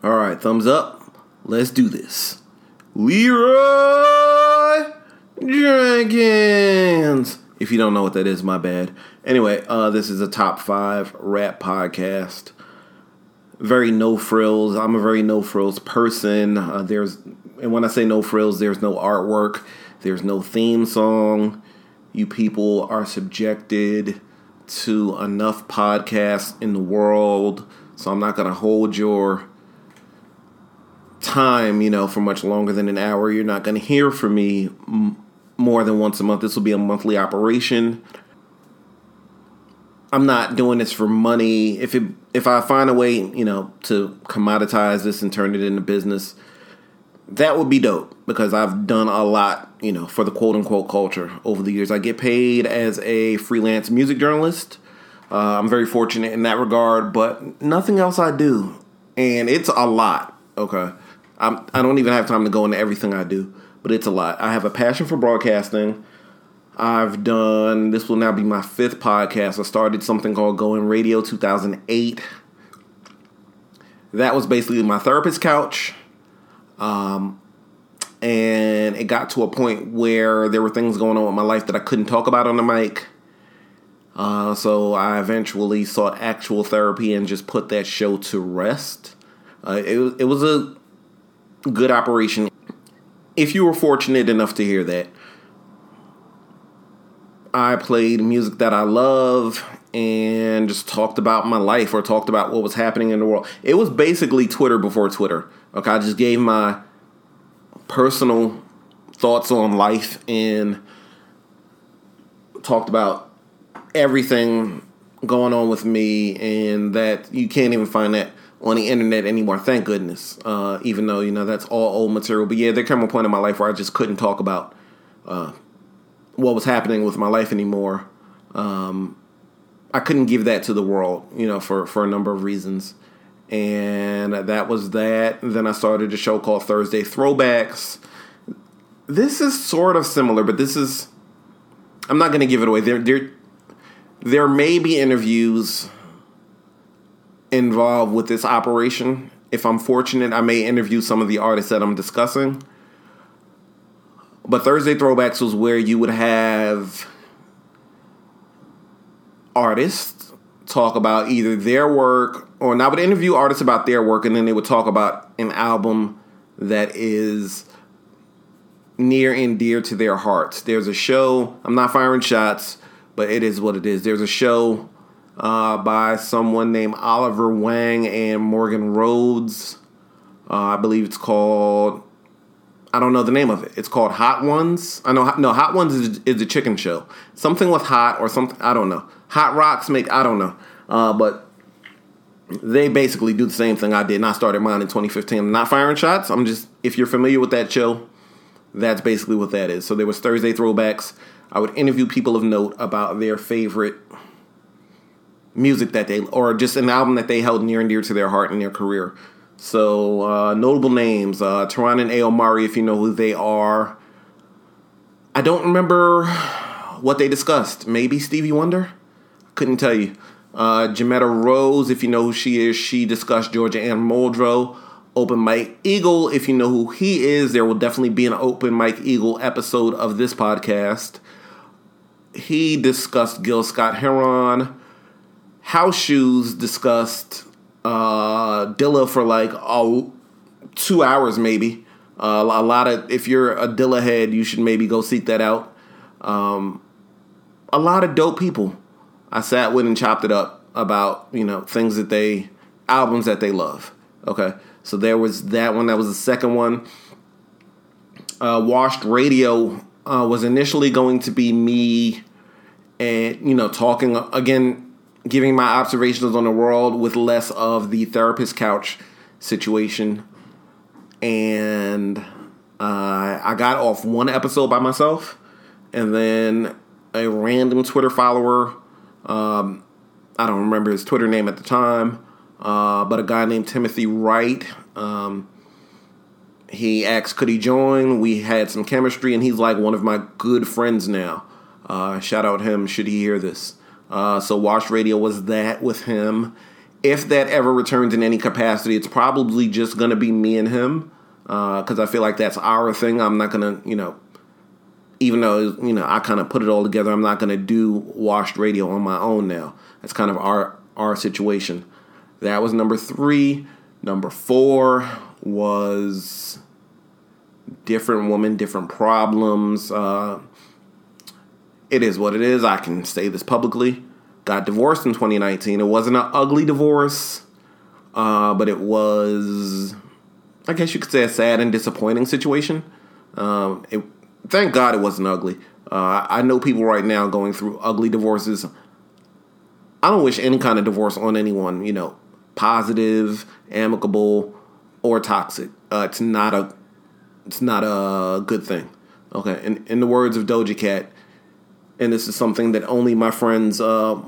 All right, thumbs up. Let's do this. Leeroy Jenkins. If you don't know what that is, my bad. Anyway, uh, this is a top five rap podcast. Very no frills. I'm a very no frills person. Uh, there's, and when I say no frills, there's no artwork. There's no theme song. You people are subjected to enough podcasts in the world, so I'm not gonna hold your time, you know, for much longer than an hour. You're not going to hear from me m- more than once a month. This will be a monthly operation. I'm not doing this for money. If it if I find a way, you know, to commoditize this and turn it into business, that would be dope because I've done a lot, you know, for the quote unquote culture over the years. I get paid as a freelance music journalist. Uh, I'm very fortunate in that regard, but nothing else I do, and it's a lot. Okay, I'm, I don't even have time to go into everything I do, but it's a lot. I have a passion for broadcasting. I've done, this will now be my fifth podcast. I started something called Going Radio 2008. That was basically my therapist couch. Um, and it got to a point where there were things going on with my life that I couldn't talk about on the mic. Uh, so I eventually sought actual therapy and just put that show to rest. Uh, it, it was a good operation. If you were fortunate enough to hear that, I played music that I love and just talked about my life or talked about what was happening in the world. It was basically Twitter before Twitter. Okay, I just gave my personal thoughts on life and talked about everything going on with me and that you can't even find that on the internet anymore. Thank goodness. Uh, even though you know that's all old material, but yeah, there came a point in my life where I just couldn't talk about uh, what was happening with my life anymore. Um, I couldn't give that to the world, you know, for for a number of reasons, and that was that. Then I started a show called Thursday Throwbacks. This is sort of similar, but this is. I'm not going to give it away. There, there, there may be interviews involved with this operation. If I'm fortunate, I may interview some of the artists that I'm discussing. But Thursday Throwbacks was where you would have artists talk about either their work or and I would interview artists about their work and then they would talk about an album that is near and dear to their hearts. There's a show, I'm not firing shots, but it is what it is. There's a show uh, by someone named Oliver Wang and Morgan Rhodes. Uh, I believe it's called. I don't know the name of it. It's called Hot Ones. I know. No, Hot Ones is is a chicken show. Something with hot or something. I don't know. Hot Rocks make. I don't know. Uh, but they basically do the same thing I did. And I started mine in 2015. I'm not firing shots. I'm just. If you're familiar with that show, that's basically what that is. So there was Thursday throwbacks. I would interview people of note about their favorite music that they or just an album that they held near and dear to their heart in their career. So uh, notable names: uh, Tehran and Aomari, if you know who they are. I don't remember what they discussed. Maybe Stevie Wonder. Couldn't tell you. Uh, Jametta Rose, if you know who she is, she discussed Georgia Ann Muldrow. Open Mike Eagle, if you know who he is, there will definitely be an Open Mike Eagle episode of this podcast. He discussed Gil Scott Heron. House Shoes discussed uh, Dilla for like oh, two hours maybe. Uh, a lot of if you're a Dilla head, you should maybe go seek that out. Um, a lot of dope people. I sat with and chopped it up about you know things that they albums that they love. Okay, so there was that one. That was the second one. Uh, Washed Radio uh, was initially going to be me and you know talking again giving my observations on the world with less of the therapist couch situation. And uh, I got off one episode by myself, and then a random Twitter follower, um, I don't remember his Twitter name at the time, uh, but a guy named Timothy Wright. Um, he asked, could he join? We had some chemistry, and he's like one of my good friends now. Uh, shout out him, should he hear this. Uh, so Wash Radio was that with him. if that ever returns in any capacity, it's probably just going to be me and him because uh, I feel like that's our thing. I'm not going to, you know, even though you know I kind of put it all together, I'm not going to do washed radio on my own now. That's kind of our our situation. That was number three. Number four was different woman, different problems. Uh, it is what it is. I can say this publicly. Got divorced in 2019. It wasn't an ugly divorce, uh, but it was, I guess you could say, a sad and disappointing situation. Um, it, thank God it wasn't ugly. Uh, I know people right now going through ugly divorces. I don't wish any kind of divorce on anyone. You know, positive, amicable, or toxic. Uh, it's not a, it's not a good thing. Okay, in in the words of Doja Cat, and this is something that only my friends uh,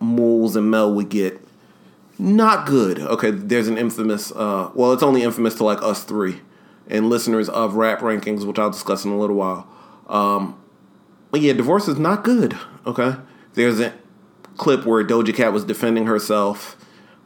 Moles and Mel would get. Not good. Okay, there's an infamous. Uh, well, it's only infamous to like us three and listeners of Rap Rankings, which I'll discuss in a little while. Um, but yeah, divorce is not good. Okay, there's a clip where Doja Cat was defending herself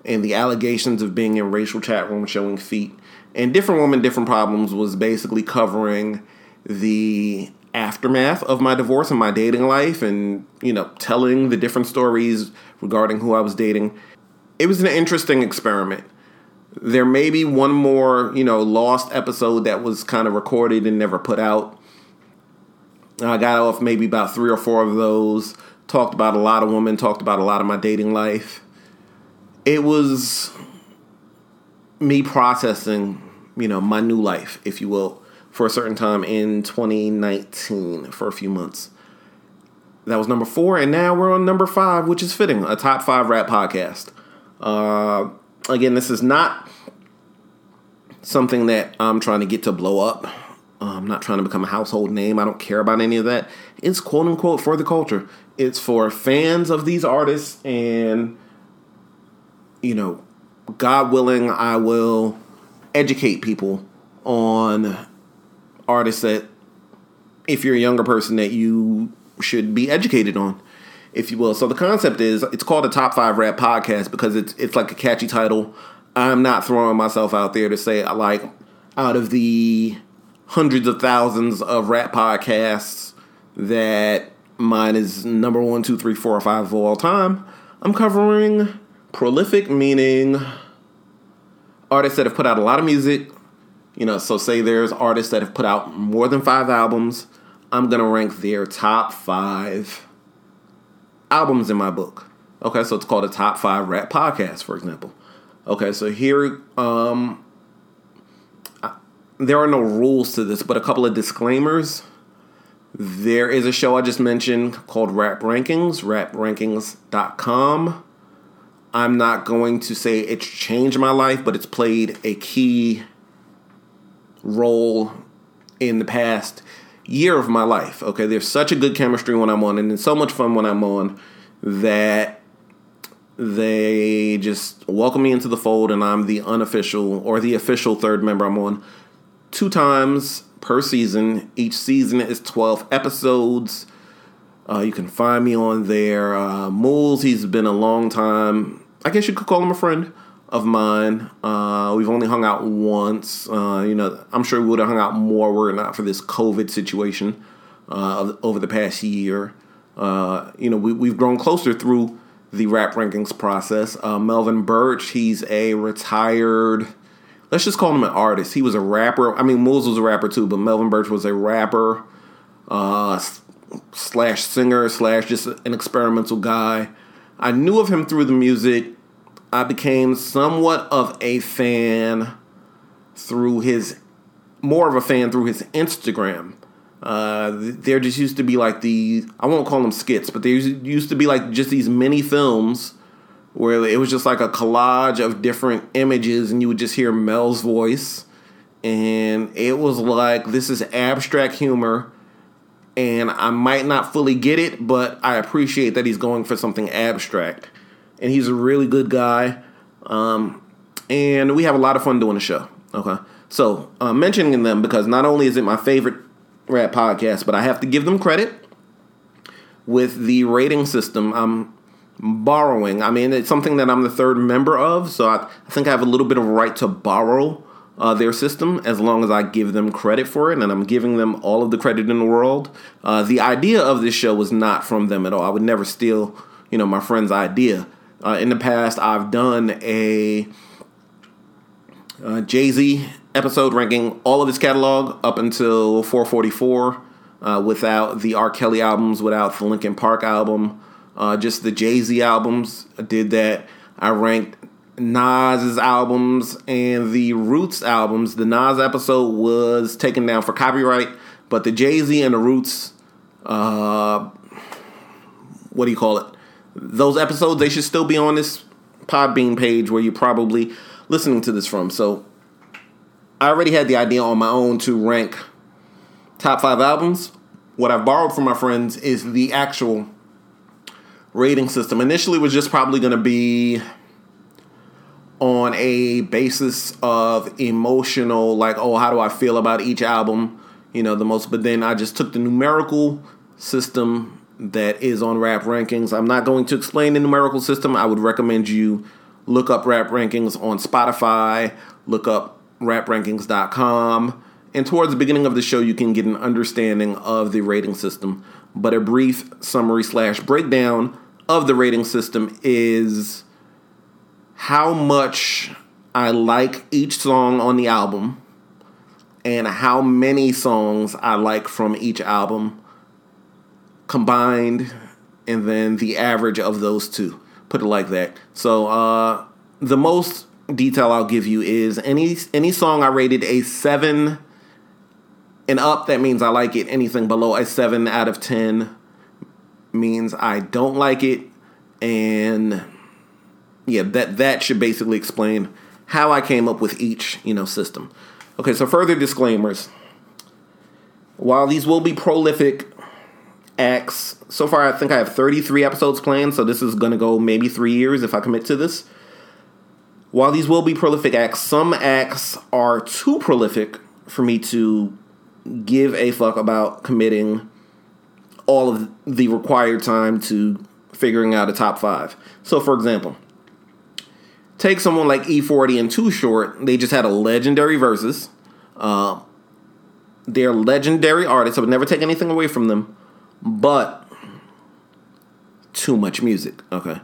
and the allegations of being in racial chat room showing feet. And different woman, different problems was basically covering the aftermath of my divorce and my dating life and, you know, telling the different stories regarding who I was dating. It was an interesting experiment. There may be one more, you know, lost episode that was kind of recorded and never put out. I got off maybe about three or four of those, talked about a lot of women, talked about a lot of my dating life. It was me processing, you know, my new life, if you will for a certain time in 2019 for a few months. That was number four, and now we're on number five, which is fitting a top five rap podcast. Uh, again, this is not something that I'm trying to get to blow up. Uh, I'm not trying to become a household name. I don't care about any of that. It's quote unquote for the culture. It's for fans of these artists, and you know, God willing, I will educate people on artists that, if you're a younger person, that you should be educated on, if you will. So the concept is it's called a top five rap podcast because it's it's like a catchy title. I'm not throwing myself out there to say I like out of the hundreds of thousands of rap podcasts that mine is number one, two, three, four, or five of all time. I'm covering prolific, meaning artists that have put out a lot of music, you know, so say there's artists that have put out more than five albums. I'm gonna rank their top five albums in my book. Okay, so it's called a top five rap podcast, for example. Okay, so here, um, there are no rules to this, but a couple of disclaimers. There is a show I just mentioned called Rap Rankings, raprankings.com. I'm not going to say it's changed my life, but it's played a key role in the past year of my life. Okay, there's such a good chemistry when I'm on, and it's so much fun when I'm on that they just welcome me into the fold, and I'm the unofficial or the official third member. I'm on two times per season. Each season is 12 episodes. Uh, you can find me on there. Uh, Moles, he's been a long time. I guess you could call him a friend of mine. Uh, we've only hung out once. Uh, you know, I'm sure we would have hung out more were it not for this COVID situation uh, over the past year. Uh, you know, we, we've grown closer through the rap rankings process. Uh, Melvin Birch, he's a retired, let's just call him an artist. He was a rapper. I mean, Moles was a rapper too, but Melvin Birch was a rapper uh, slash singer slash just an experimental guy. I knew of him through the music I became somewhat of a fan through his, more of a fan through his Instagram. Uh, there just used to be like the, I won't call them skits, but there used to be like just these mini films where it was just like a collage of different images and you would just hear Mel's voice. And it was like, this is abstract humor. And I might not fully get it, but I appreciate that he's going for something abstract and he's a really good guy. Um, and we have a lot of fun doing the show. Okay, so uh, mentioning them because not only is it my favorite rap podcast, but I have to give them credit with the rating system. I'm borrowing. I mean, it's something that I'm the third member of, so I, I think I have a little bit of right to borrow uh, their system as long as I give them credit for it, and I'm giving them all of the credit in the world. Uh, the idea of this show was not from them at all. I would never steal, you know, my friend's idea. Uh, in the past, I've done a uh, Jay Z episode ranking all of his catalog up until 444, uh, without the R. Kelly albums, without the Linkin Park album, uh, just the Jay Z albums. I did that. I ranked Nas's albums and the Roots albums. The Nas episode was taken down for copyright, but the Jay Z and the Roots, uh, what do you call it? Those episodes they should still be on this Podbean page where you're probably listening to this from. So I already had the idea on my own to rank top five albums. What I've borrowed from my friends is the actual rating system. Initially, was just probably going to be on a basis of emotional, like, oh, how do I feel about each album? You know, the most. But then I just took the numerical system that is on Rap Rankings. I'm not going to explain the numerical system. I would recommend you look up Rap Rankings on Spotify, look up raprankings.com. And towards the beginning of the show, you can get an understanding of the rating system. But a brief summary slash breakdown of the rating system is how much I like each song on the album and how many songs I like from each album combined and then the average of those two. Put it like that. So uh the most detail I'll give you is any any song I rated a 7 and up that means I like it. Anything below a 7 out of 10 means I don't like it and yeah, that that should basically explain how I came up with each, you know, system. Okay, so further disclaimers. While these will be prolific acts, so far I think I have 33 episodes planned, so this is going to go maybe 3 years if I commit to this. While these will be prolific acts, some acts are too prolific for me to give a fuck about committing all of the required time to figuring out a top 5. So for example, Take someone like E40 and Too Short. They just had a legendary versus. Uh, they're legendary artists. I would never take anything away from them, but too much music. Okay,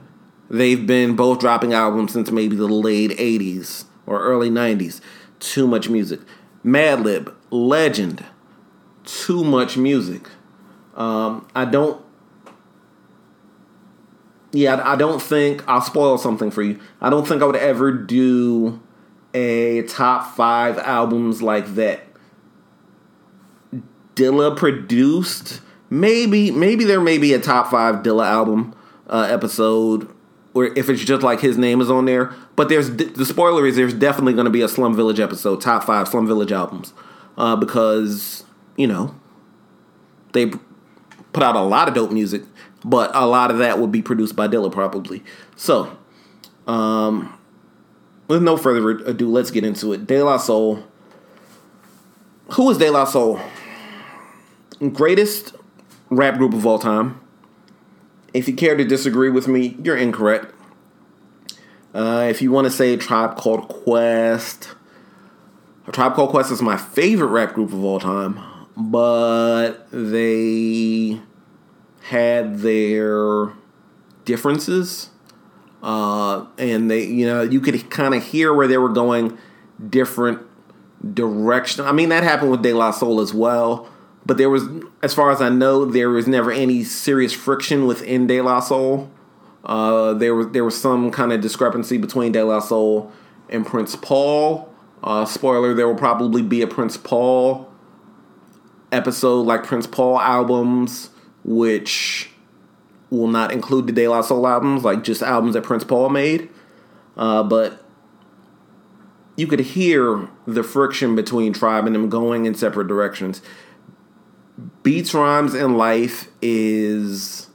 they've been both dropping albums since maybe the late '80s or early '90s. Too much music. Madlib, legend. Too much music. Um, I don't yeah, I don't think I'll spoil something for you. I don't think I would ever do a top five albums like that. Dilla produced. Maybe, maybe there may be a top five Dilla album uh, episode, or if it's just like his name is on there. But there's the spoiler is there's definitely going to be a Slum Village episode, top five Slum Village albums, uh, because you know they put out a lot of dope music but a lot of that would be produced by Dilla probably. So, um, with no further ado, let's get into it. De La Soul. Who is De La Soul? Greatest rap group of all time. If you care to disagree with me, you're incorrect. Uh, if you want to say Tribe Called Quest, a Tribe Called Quest is my favorite rap group of all time, but they had their differences. Uh, and they, you know, you could kind of hear where they were going different direction. I mean, that happened with De La Soul as well. But there was, as far as I know, there was never any serious friction within De La Soul. Uh, there was there was some kind of discrepancy between De La Soul and Prince Paul. Uh, spoiler: there will probably be a Prince Paul episode, like Prince Paul albums which will not include the De La Soul albums, like just albums that Prince Paul made. Uh, but you could hear the friction between Tribe and them going in separate directions. Beats, Rhymes, and Life is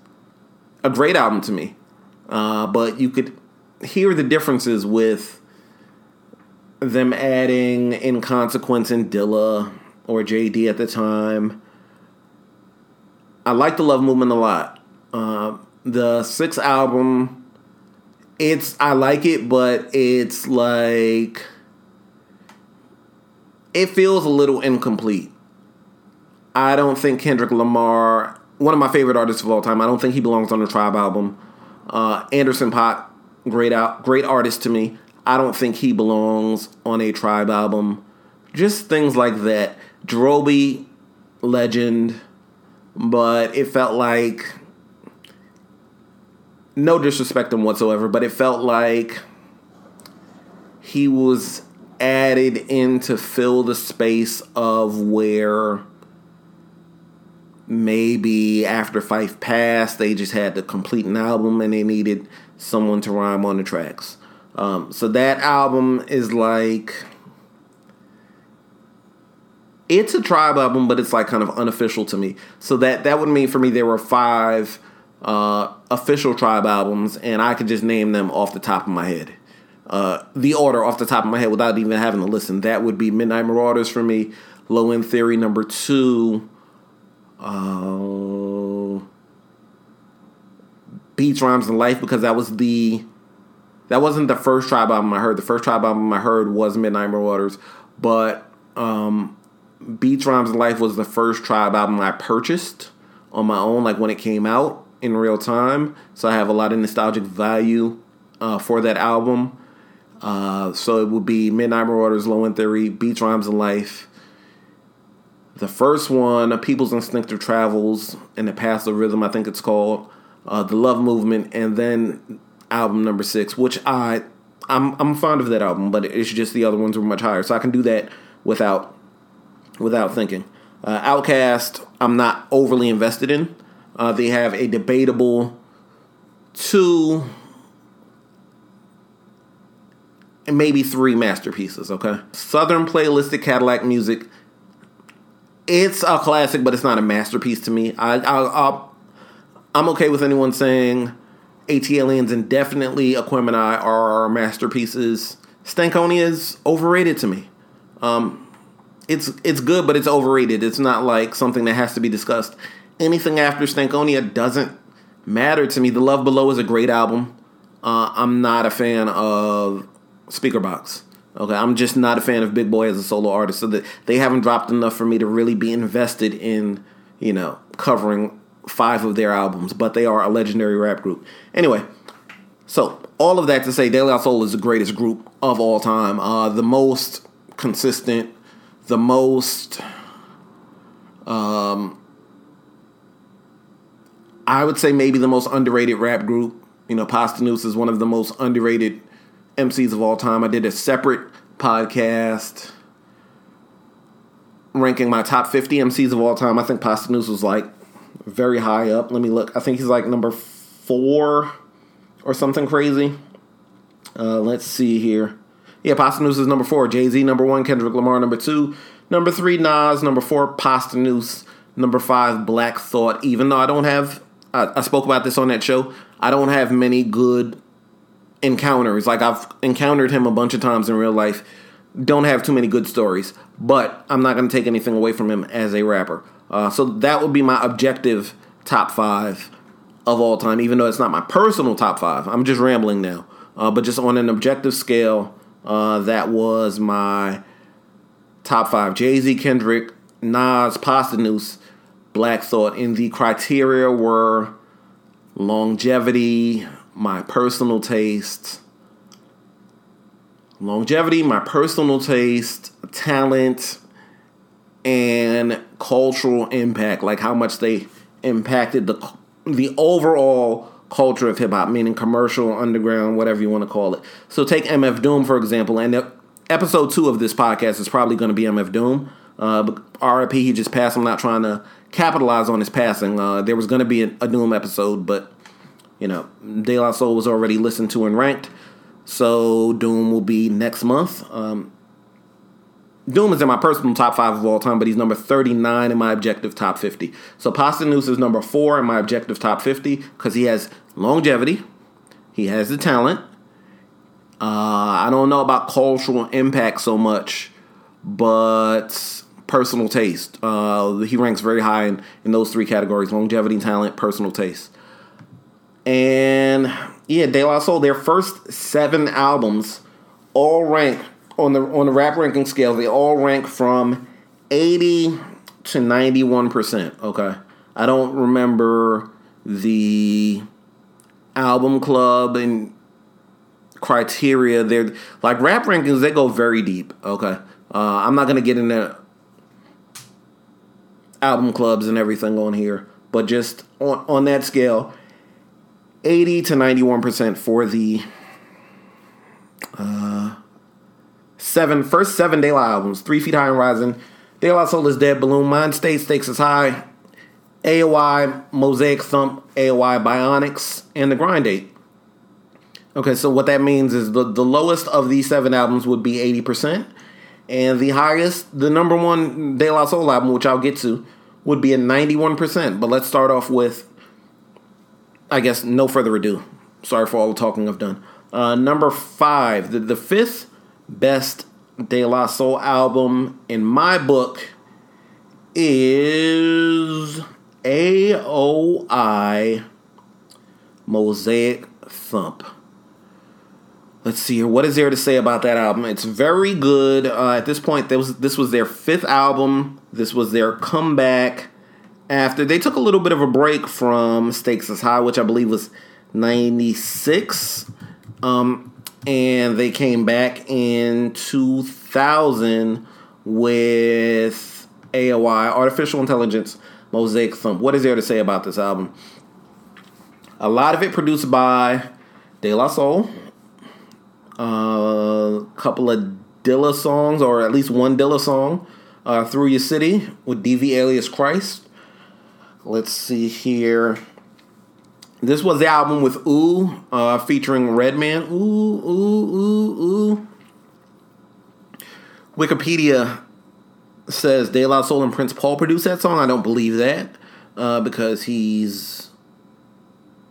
a great album to me. Uh, but you could hear the differences with them adding in Consequence and Dilla or JD at the time. I like the Love Movement a lot. Uh, The sixth album, it's I like it, but it's like it feels a little incomplete. I don't think Kendrick Lamar, one of my favorite artists of all time, I don't think he belongs on the Tribe album. Uh, Anderson .Paak, great out, great artist to me. I don't think he belongs on a Tribe album. Just things like that. Jarobi, legend, but it felt like no disrespect him whatsoever, but it felt like he was added in to fill the space of where maybe after Phife passed, they just had to complete an album and they needed someone to rhyme on the tracks. Um, so that album is like it's a tribe album, but it's like kind of unofficial to me. So that that would mean for me there were five uh, official tribe albums, and I could just name them off the top of my head. Uh, the order off the top of my head without even having to listen. That would be Midnight Marauders for me. Low End Theory number two. Uh, Beats, Rhymes, and Life because that was the that wasn't the first tribe album I heard. The first tribe album I heard was Midnight Marauders, but um, Beats, Rhymes, and Life was the first tribe album I purchased on my own, like when it came out in real time. So I have a lot of nostalgic value uh, for that album. Uh, so it would be Midnight Marauders, Low End Theory, Beats, Rhymes, and Life. The first one, People's Instinctive Travels and the Path of Rhythm, I think it's called. Uh, the Love Movement, and then album number six, which I I'm I'm fond of that album, but it's just the other ones were much higher, so I can do that without without thinking. Uh, OutKast, I'm not overly invested in. Uh, they have a debatable two and maybe three masterpieces. Okay, Southernplayalisticadillacmuzik. It's a classic, but it's not a masterpiece to me. I, I, am okay with anyone saying ATLiens and definitely Aquemini are masterpieces. Stankonia is overrated to me. Um, it's it's good, but it's overrated. It's not like something that has to be discussed. Anything after Stankonia doesn't matter to me. The Love Below is a great album. Uh, I'm not a fan of Speakerboxxx. Okay, I'm just not a fan of Big Boi as a solo artist. So that they haven't dropped enough for me to really be invested in, you know, covering five of their albums. But they are a legendary rap group. Anyway, so all of that to say, La Soul is the greatest group of all time. Uh, the most consistent, the most um, I would say maybe the most underrated rap group. You know, Posdnuos is one of the most underrated MCs of all time. I did a separate podcast ranking my top 50 MCs of all time. I think Posdnuos was like very high up. Let me look. I think he's like number four or something crazy. Uh, let's see here. Yeah, Posdnuos is number four. Jay Z number one. Kendrick Lamar number two. Number three, Nas. Number four, Posdnuos. Number five, Black Thought. Even though I don't have, I, I spoke about this on that show. I don't have many good encounters. Like I've encountered him a bunch of times in real life. Don't have too many good stories, but I'm not going to take anything away from him as a rapper. Uh, so that would be my objective top five of all time, even though it's not my personal top five. I'm just rambling now. Uh, but just on an objective scale, uh, that was my top five. Jay Z, Kendrick, Nas, Posdnuos, Black Thought. And the criteria were longevity, my personal taste, longevity, my personal taste, talent, and cultural impact. Like how much they impacted the the overall culture of hip hop, meaning commercial, underground, whatever you want to call it. So take MF Doom for example, and episode two of this podcast is probably going to be MF Doom. Uh, RIP, he just passed. I'm not trying to capitalize on his passing. Uh, there was going to be a, a, Doom episode, but you know, De La Soul was already listened to and ranked. So Doom will be next month. Um, Doom is in my personal top five of all time, but he's number 39 in my objective top 50. So Posdnuos is number four in my objective top 50 because he has longevity, he has the talent. Uh, I don't know about cultural impact so much, but personal taste. Uh, he ranks very high in, in those three categories longevity, talent, personal taste. And yeah, De La Soul, their first seven albums all rank on the on the rap ranking scale, they all rank from 80 to 91%. Okay. I don't remember the album club and criteria. They're like rap rankings, they go very deep. Okay. Uh, I'm not going to get into album clubs and everything on here, but just on, on that scale, 80 to 91% for the uh, seven first seven De La albums, Three Feet High and Rising, De La Soul is Dead, Buhloone, Mind State, Stakes is High, AOI, Mosaic Thump, AOI Bionics, and The Grind Date. Okay, so what that means is the, the lowest of these seven albums would be 80%, and the highest, the number one De La Soul album, which I'll get to, would be a 91%. But let's start off with, I guess, no further ado. Sorry for all the talking I've done. Uh, number five, the, the fifth best De La Soul album in my book is AOI Mosaic Thump. Let's see here. What is there to say about that album? It's very good. Uh, at this point, this was, this was their fifth album. This was their comeback after they took a little bit of a break from Stakes is High, which I believe was 96. Um, and they came back in 2000 with AOI, Artificial Intelligence Mosaic Thump. What is there to say about this album? A lot of it produced by De La Soul, a couple of Dilla songs, or at least one Dilla song, uh, Through Your City with DV alias Khrist. Let's see here. This was the album with Ooh, uh, featuring Redman. Ooh, ooh, ooh, ooh. Wikipedia says De La Soul and Prince Paul produced that song. I don't believe that uh, because he's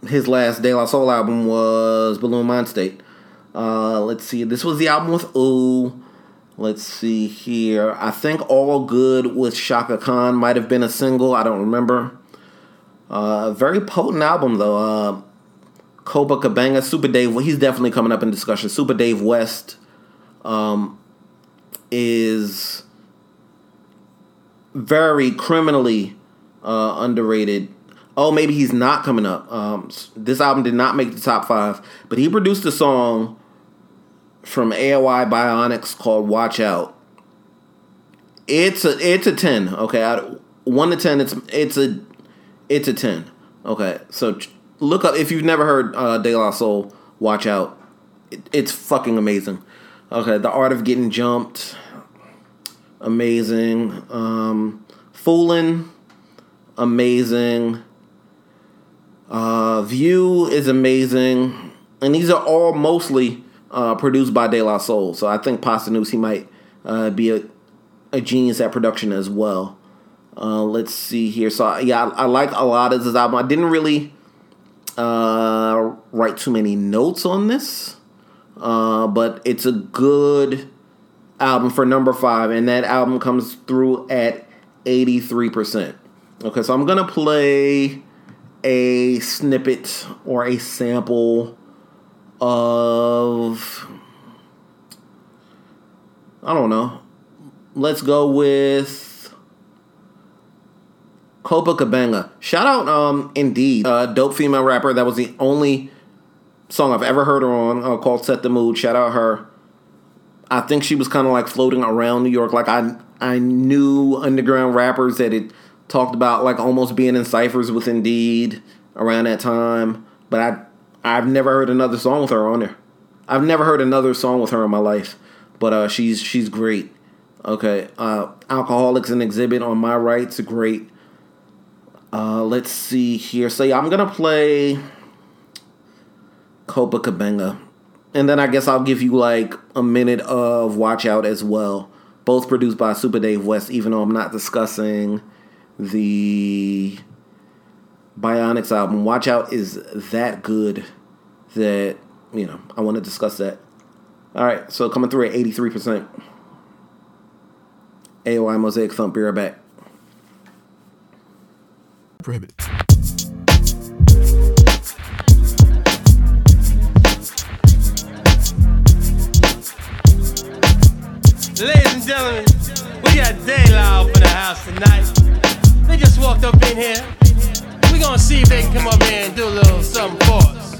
his last De La Soul album was Buhloone Mind State. Uh, let's see. This was the album with Ooh. Let's see here. I think All Good with Chaka Khan might have been a single. I don't remember. Uh, very potent album though. Uh, Copacabana, Supa Dave. He's definitely coming up in discussion. Supa Dave West um, is very criminally uh, underrated. Oh, maybe he's not coming up. Um, this album did not make the top five, but he produced a song from AOI Bionics called "Watch Out." It's a it's a ten. Okay, I, one to ten. It's it's a it's a 10. Okay, so look up if you've never heard uh, De La Soul. Watch out, it, it's fucking amazing. Okay, the art of getting jumped, amazing. Um, fooling, amazing. Uh, View is amazing, and these are all mostly uh, produced by De La Soul. So I think Posdnuos he might uh, be a, a genius at production as well. Uh, let's see here. So yeah, I, I, like a lot of this album. I didn't really uh, write too many notes on this, uh, but it's a good album for number five, and that album comes through at eighty three percent. Okay, so I'm gonna play a snippet or a sample of I don't know. Let's go with Copacabana. Shout out, um, Indeed, uh, dope female rapper. That was the only song I've ever heard her on uh, called "Set the Mood." Shout out her. I think she was kind of like floating around New York. Like I, I knew underground rappers that had talked about like almost being in ciphers with Indeed around that time, but I, I've never heard another song with her on there. I've never heard another song with her in my life, but uh, she's she's great. Okay, uh, Alkaholiks and Xzibit on my writes, great. Uh, let's see here. So yeah, I'm gonna play Copacabana, and then I guess I'll give you like a minute of Watch Out as well. Both produced by Supa Dave West, even though I'm not discussing the Bionics album. Watch Out is that good that you know I want to discuss that. All right, so coming through at 83%. AOI Mosaic Thump, be right back prohibited. Ladies and gentlemen, we got De La for the house tonight. They just walked up in here. We're gonna see if they can come up here and do a little something for us.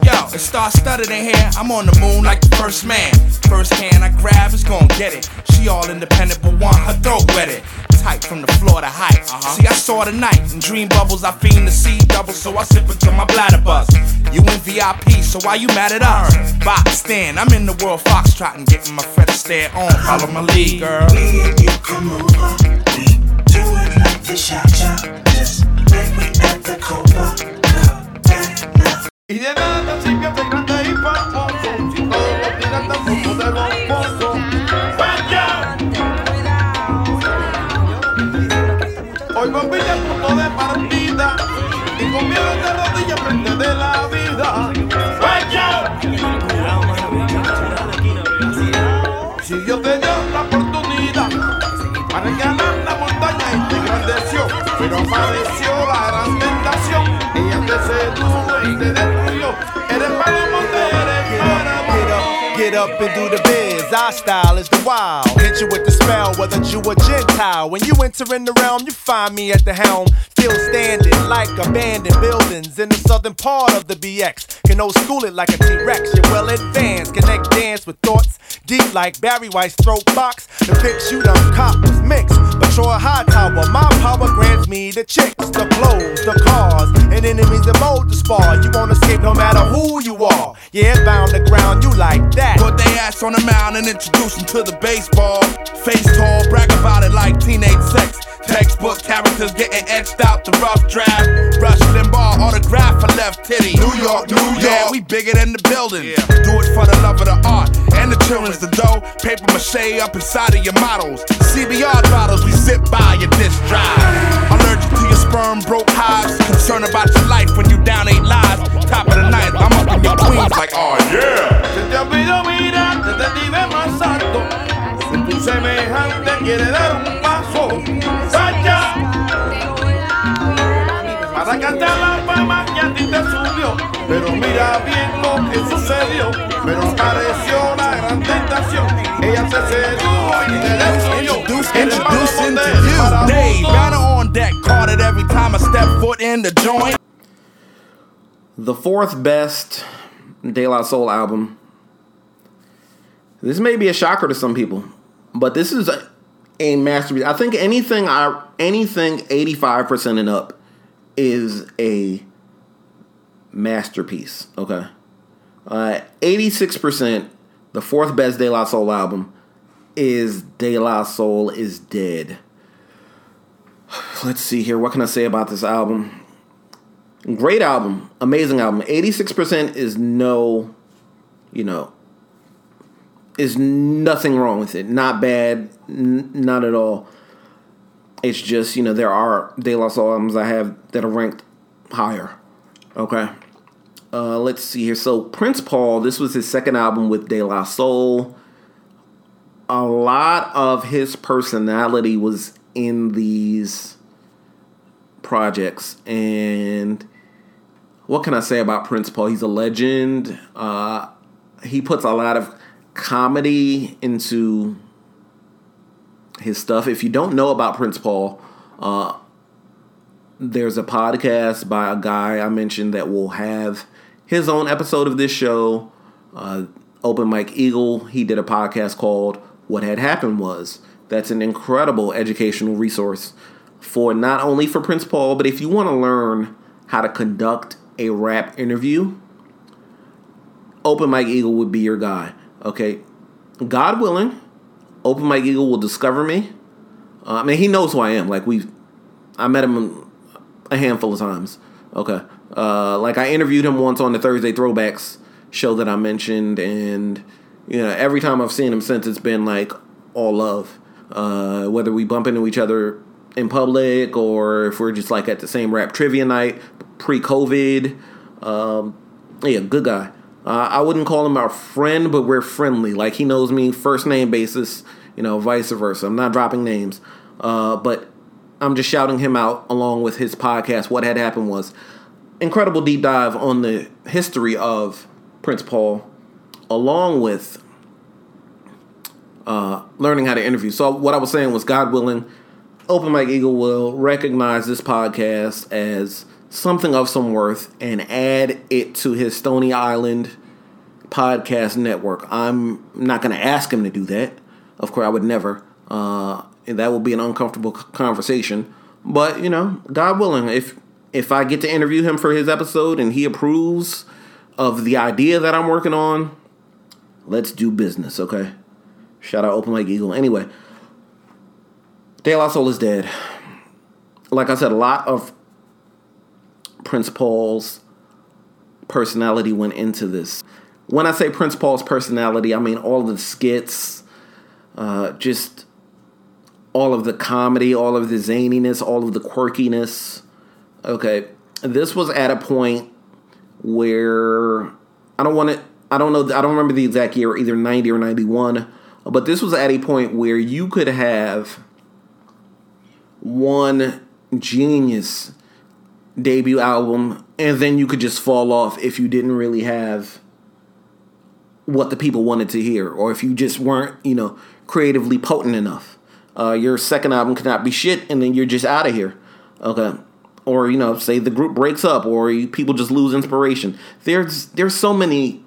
Yo, it starts studded in here. I'm on the moon like the first man. First hand I grab is gon' get it. She all independent but want her throat wetted. Tight from the floor to height. Uh-huh. See, I saw the night in dream bubbles. I fiend to see double, so I sip until my bladder bust. You in VIP, so why you mad at us? Box stand, I'm in the world foxtrotting, getting my Fred Astaire on. Follow my lead, girl. Me and you come over. We do it like the shot shot. Just like we at the Copa. Y de nada sirve ser grande y famoso Si todos lo tiran tan poco de los pozos ¡Vaya! Hoy compite a punto de partida Y con miedo de rodillas frente de la vida ¡Vaya! Si Dios te dio la oportunidad Para ganar la montaña y te engrandeció Pero apareció la gran tentación Ella te sedujo get up and do the biz. Our style is the wild. Hit you with the spell, whether you a Gentile. When you enter in the realm, you find me at the helm. Still standing like abandoned buildings in the southern part of the BX. Can old school it like a T-Rex. You're well advanced. Connect dance with thoughts deep like Barry White's throat box. The pics you done cop was mixed. A high tower. My power grants me the chicks, the clothes, the cars, and enemies that mold the spar. You won't escape no matter who you are. Yeah, bound the ground, you like that. Put they ass on the mound and introduce them to the baseball. Face tall, brag about it like teenage sex. Textbook characters getting etched out the rough draft. Rush Limbaugh autograph for left titty. New York, New York. Yeah, we bigger than the building. Do it for the love of the art and the children's the dough. Paper mache up inside of your models. CBR bottles, we sit by your disc drive. Allergic to your sperm, broke hives. Concerned about your life when you down eight lives. Top of the night, I'm up in your queens like, oh yeah. Se te olvidó mirar desde el nivel más alto Si tu semejante quiere dar un paso Para cantar la fama que a ti te subió Pero mira bien lo que sucedió Pero apareció la gran tentación Ella te sedujo y te destruyó Introduce, Eres para introducing to eres you. Dave, mozo. banner on deck, caught it every time I step foot in the joint. The fourth best De La Soul album. This may be a shocker to some people, but this is a, a masterpiece. I think anything I anything 85% and up is a masterpiece. Okay. Uh, 86%, the fourth best De La Soul album, is De La Soul is Dead. Let's see here. What can I say about this album? Great album, amazing album. 86% is no, you know, is nothing wrong with it. Not bad, n- not at all. It's just, you know, there are De La Soul albums I have that are ranked higher. Okay. Uh, let's see here. So, Prince Paul, this was his second album with De La Soul. A lot of his personality was in these projects. And what can I say about Prince Paul? He's a legend. Uh, he puts a lot of comedy into his stuff. If you don't know about Prince Paul, uh, there's a podcast by a guy I mentioned that will have his own episode of this show. Uh, Open Mike Eagle, he did a podcast called What Had Happened Was. That's an incredible educational resource for not only for Prince Paul, but if you want to learn how to conduct a rap interview, Open Mike Eagle would be your guy. Okay, God willing, Open Mike Eagle will discover me. Uh, I mean, he knows who I am. Like we, I met him a handful of times. Okay, uh, like I interviewed him once on the Thursday Throwbacks show that I mentioned, and you know, every time I've seen him since, it's been like all love. Uh, whether we bump into each other in public or if we're just like at the same rap trivia night pre-COVID. Um, yeah, good guy. Uh, I wouldn't call him our friend, but we're friendly. Like he knows me first name basis, you know, vice versa. I'm not dropping names, uh, but I'm just shouting him out along with his podcast. What had happened was incredible deep dive on the history of Prince Paul, along with uh, learning how to interview. So what I was saying was, God willing, Open Mike Eagle will recognize this podcast as something of some worth and add it to his Stony Island podcast network. I'm not going to ask him to do that. Of course, I would never. Uh, and that would be an uncomfortable conversation. But you know, God willing, if if I get to interview him for his episode and he approves of the idea that I'm working on, let's do business, okay? Shout out Open Mike Eagle. Anyway, De La Soul is dead. Like I said, a lot of Prince Paul's personality went into this. When I say Prince Paul's personality, I mean all the skits, uh, just all of the comedy, all of the zaniness, all of the quirkiness. Okay, this was at a point where I don't want to. I don't know. I don't remember the exact year, either ninety or ninety one. But this was at a point where you could have one genius debut album, and then you could just fall off if you didn't really have what the people wanted to hear, or if you just weren't, you know, creatively potent enough. Uh, your second album cannot be shit, and then you're just out of here. Okay. Or you know, say the group breaks up, or people just lose inspiration. There's there's so many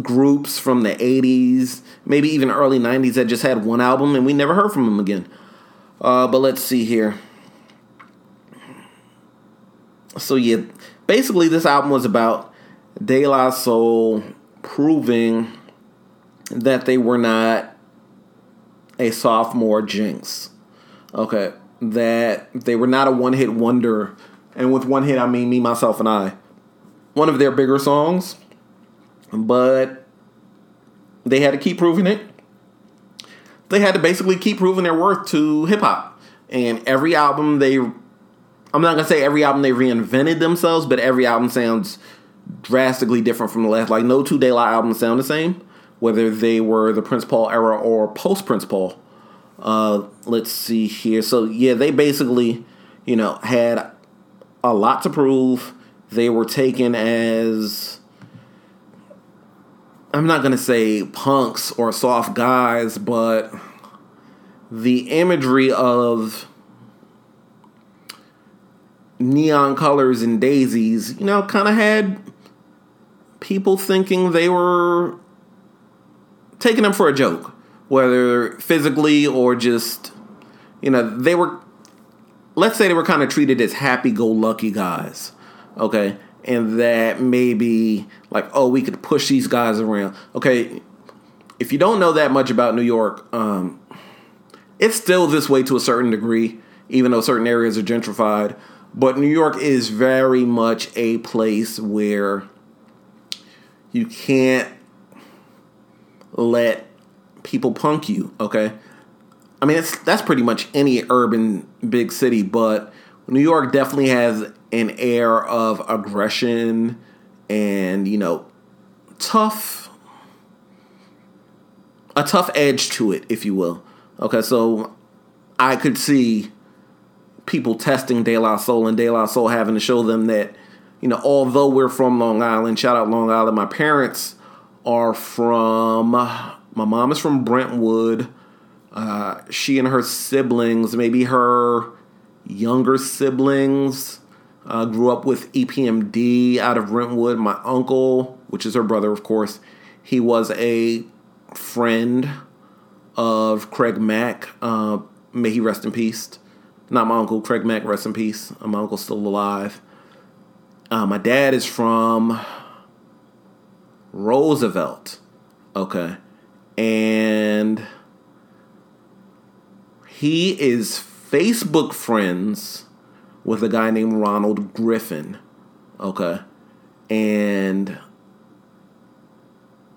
groups from the 80s, maybe even early 90s that just had one album and we never heard from them again. Uh, but let's see here. So, yeah, basically, this album was about De La Soul proving that they were not a sophomore jinx. Okay. That they were not a one hit wonder. And with one hit, I mean me, myself, and I. One of their bigger songs but they had to keep proving it. They had to basically keep proving their worth to hip hop. And every album they, I'm not gonna say every album they reinvented themselves, but every album sounds drastically different from the last. Like no two La albums sound the same, whether they were the Prince Paul era or post Prince Paul. Uh, let's see here. So yeah, they basically, you know, had a lot to prove. They were taken as I'm not gonna say punks or soft guys, but the imagery of neon colors and daisies, you know, kind of had people thinking they were taking them for a joke, whether physically or just, you know, they were, let's say they were kind of treated as happy go lucky guys, okay? and that maybe like oh we could push these guys around okay if you don't know that much about new york um, it's still this way to a certain degree even though certain areas are gentrified but new york is very much a place where you can't let people punk you okay? I mean it's that's pretty much any urban big city but new york definitely has an air of aggression and you know tough a tough edge to it if you will. Okay so i could see people testing de la soul and de la soul having to show them that you know although we're from long island shout out long island my parents are from my mom is from brentwood uh, she and her siblings maybe her younger siblings uh, grew up with EPMD out of Brentwood. My uncle, which is her brother, of course, he was a friend of Craig Mack. Uh, may he rest in peace. Not my uncle, Craig Mack, rest in peace. Uh, my uncle's still alive. Uh, my dad is from Roosevelt. Okay. And he is Facebook friends with a guy named Ronald Griffin. Okay. And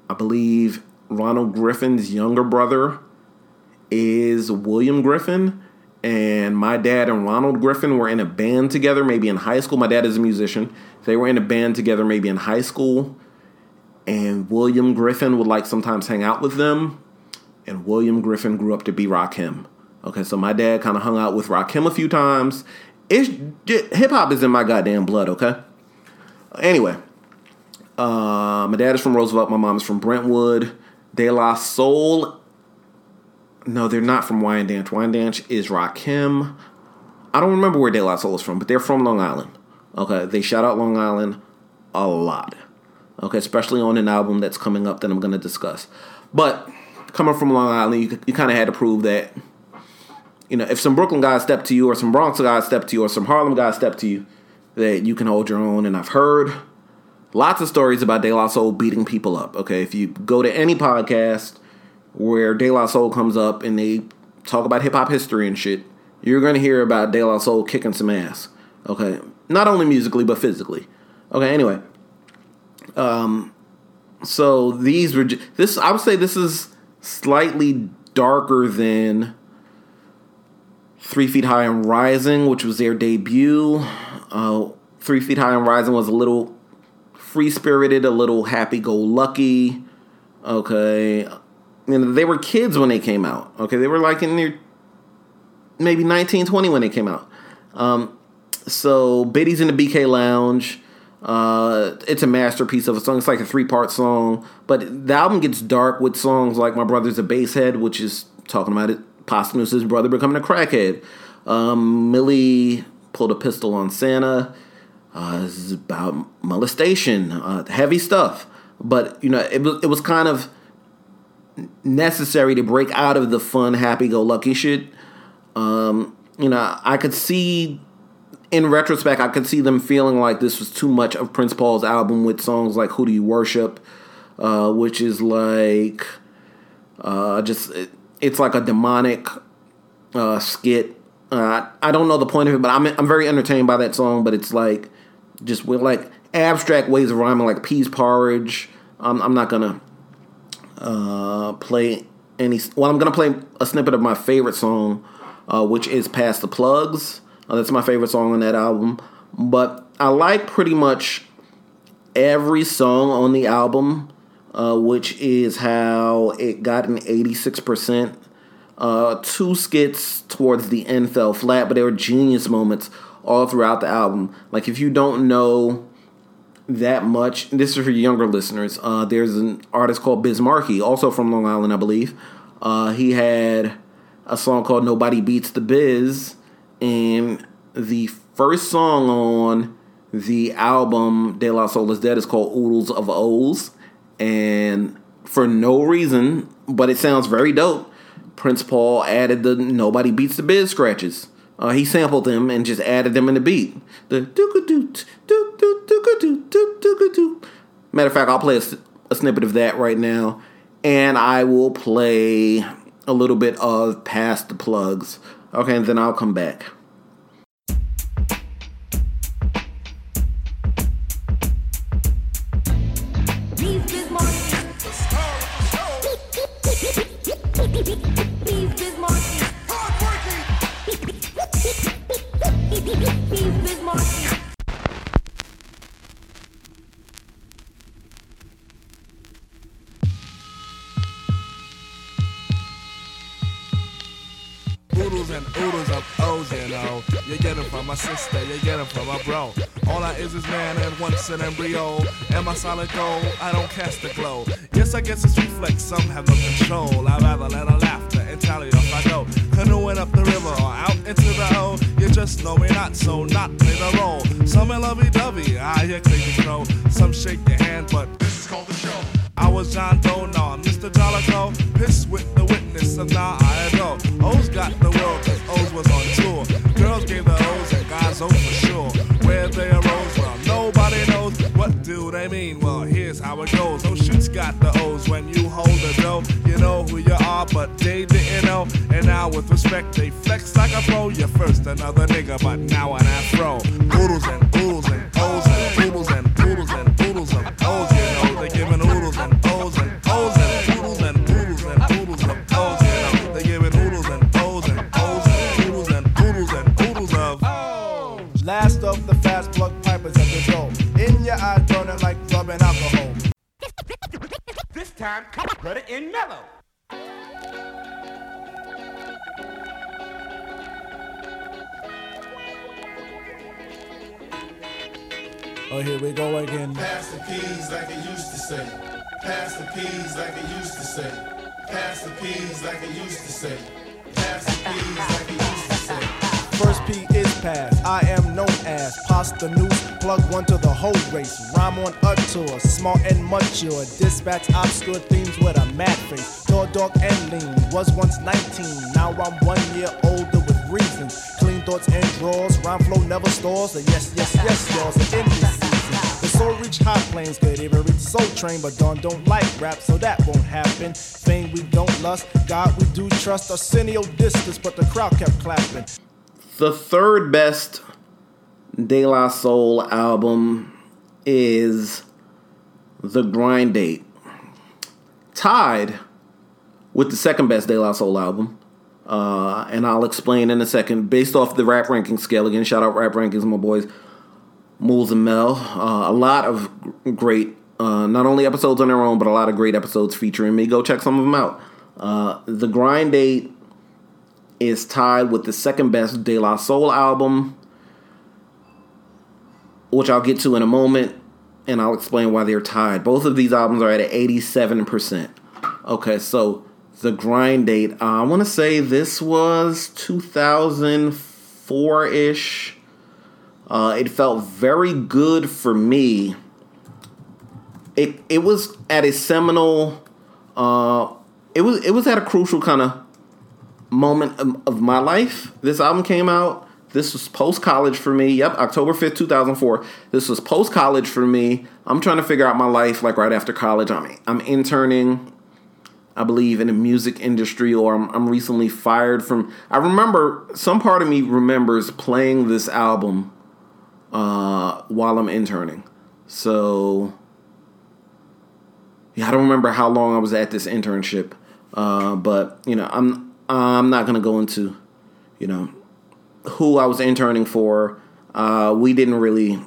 I believe Ronald Griffin's younger brother is William Griffin. And my dad and Ronald Griffin were in a band together, maybe in high school. My dad is a musician. They were in a band together, maybe in high school. And William Griffin would like sometimes hang out with them. And William Griffin grew up to be Rakim. Okay, so my dad kind of hung out with Rakim a few times, hip hop is in my goddamn blood. Okay. Anyway, uh, my dad is from Roosevelt. My mom is from Brentwood. De La Soul No, they're not from Wyandanch. Wyandanch is Rakim. I don't remember where De La Soul is from, but they're from Long Island. Okay, they shout out Long Island a lot. Okay, especially on an album that's coming up that I'm going to discuss. But coming from Long Island, you, you kind of had to prove that, you know, if some Brooklyn guys step to you, or some Bronx guys step to you, or some Harlem guys step to you, that you can hold your own. And I've heard lots of stories about De La Soul beating people up. Okay, if you go to any podcast where De La Soul comes up and they talk about hip hop history and shit, you're gonna hear about De La Soul kicking some ass. Okay, not only musically but physically. Okay, anyway, um, so these were this. I would say this is slightly darker than Three Feet High and Rising, which was their debut. Uh, Three Feet High and Rising was a little free spirited, a little happy go lucky. Okay, you know they were kids when they came out. Okay, they were like in their maybe 19, 20 when they came out. Um, so Bitties in the BK Lounge. Uh, it's a masterpiece of a song. It's like a three part song, but the album gets dark with songs like "My Brother's a Basehead," which is talking about it. Posdnuos's brother becoming a crackhead. Um, Millie pulled a pistol on Santa. Uh, this is about molestation, uh, heavy stuff. But you know, it was it was kind of necessary to break out of the fun, happy-go-lucky shit. Um, you know, I could see in retrospect, I could see them feeling like this was too much of Prince Paul's album with songs like "Who Do You Worship," uh, which is like uh, just it, it's like a demonic uh, skit. Uh, I don't know the point of it, but I'm I'm very entertained by that song. But it's like just with like abstract ways of rhyming, like peas porridge. I'm I'm not gonna uh, play any. Well, I'm gonna play a snippet of my favorite song, uh, which is "Pass the Plugs." Uh, that's my favorite song on that album. But I like pretty much every song on the album, uh, which is how it got an 86%. Uh, two skits towards the end fell flat, but they were genius moments all throughout the album. Like, if you don't know that much, this is for younger listeners, uh, there's an artist called Biz Markie, also from Long Island, I believe. Uh, he had a song called Nobody Beats the Biz, and the first song on the album De La Soul is Dead is called Oodles of O's. And for no reason, but it sounds very dope, Prince Paul added the Nobody Beats the Biz scratches. Uh, he sampled them and just added them in the beat. The doo-ga-doo-doo-doo-doo-doo-doo-doo-doo. Matter of fact, I'll play a, a snippet of that right now, and I will play a little bit of Pass the Plugs. Okay, and then I'll come back. My sister, you get them from my bro. All I is is man and once an embryo. Am I solid gold? I don't cast the glow. Yes, I guess it's reflex, some have no control. I'd rather let her laughter and tally off I go. Canoeing up the river or out into the O. You just know me not, so not play the role. Some are lovey dovey, I hear crazy crow. Some shake your hand, but this is called the show. I was John Doe, now I'm Mr. Jollico. Pissed with the witness, and now I adore. O's got the world, cause O's was on tour. Girls gave the O's and guys O for sure. Where they arose, from. nobody knows. What do they mean? Well, here's how it goes. Oh, shoots got the O's when you hold the dough. You know who you are, but they didn't know. And now, with respect, they flex like a pro. You're first another nigga, but now an afro. Oodles and oodles This time, put it in mellow. Oh, here we go again. Pass the peas like it used to say. Pass the peas like it used to say. Pass the peas like it used to say. Pass the peas like it used to say. P is pass. I am known as Pasta News. Plug one to the whole race. Rhyme on a tour. Smart and mature. Dispatch obscure themes with a mad face. Dog, dog, and lean. Was once 19. Now I'm one year older with reasons. Clean thoughts and draws. Rhyme flow never stalls. A yes, yes, yes, y'all. So in this season. The soul reach high planes, could even reach Soul Train, but Dawn don't like rap, so that won't happen. Fame we don't lust, God we do trust. Arsenio distance, but the crowd kept clapping. The third best De La Soul album is The Grind Date. Tied with the second best De La Soul album. Uh, and I'll explain in a second. Based off the rap ranking scale, again, shout out rap rankings, my boys, Mools and Mel. Uh, a lot of great, uh, not only episodes on their own, but a lot of great episodes featuring me. Go check some of them out. Uh, the Grind Date is tied with the second best De La Soul album, which I'll get to in a moment, and I'll explain why they're tied. Both of these albums are at an 87%. Okay, so the grind date, uh, I want to say this was 2004 ish. Uh, it felt very good for me. It it was at a seminal. Uh, it was it was at a crucial kind of moment of, my life. This album came out. This was post college for me. Yep, October 5th, 2004. This was post college for me. I'm trying to figure out my life like right after college. I'm I'm interning I believe in the music industry or I'm, I'm recently fired from I remember some part of me remembers playing this album uh, while I'm interning. So yeah, I don't remember how long I was at this internship. Uh, but you know, I'm I'm not gonna go into, you know, who I was interning for. Uh, we didn't really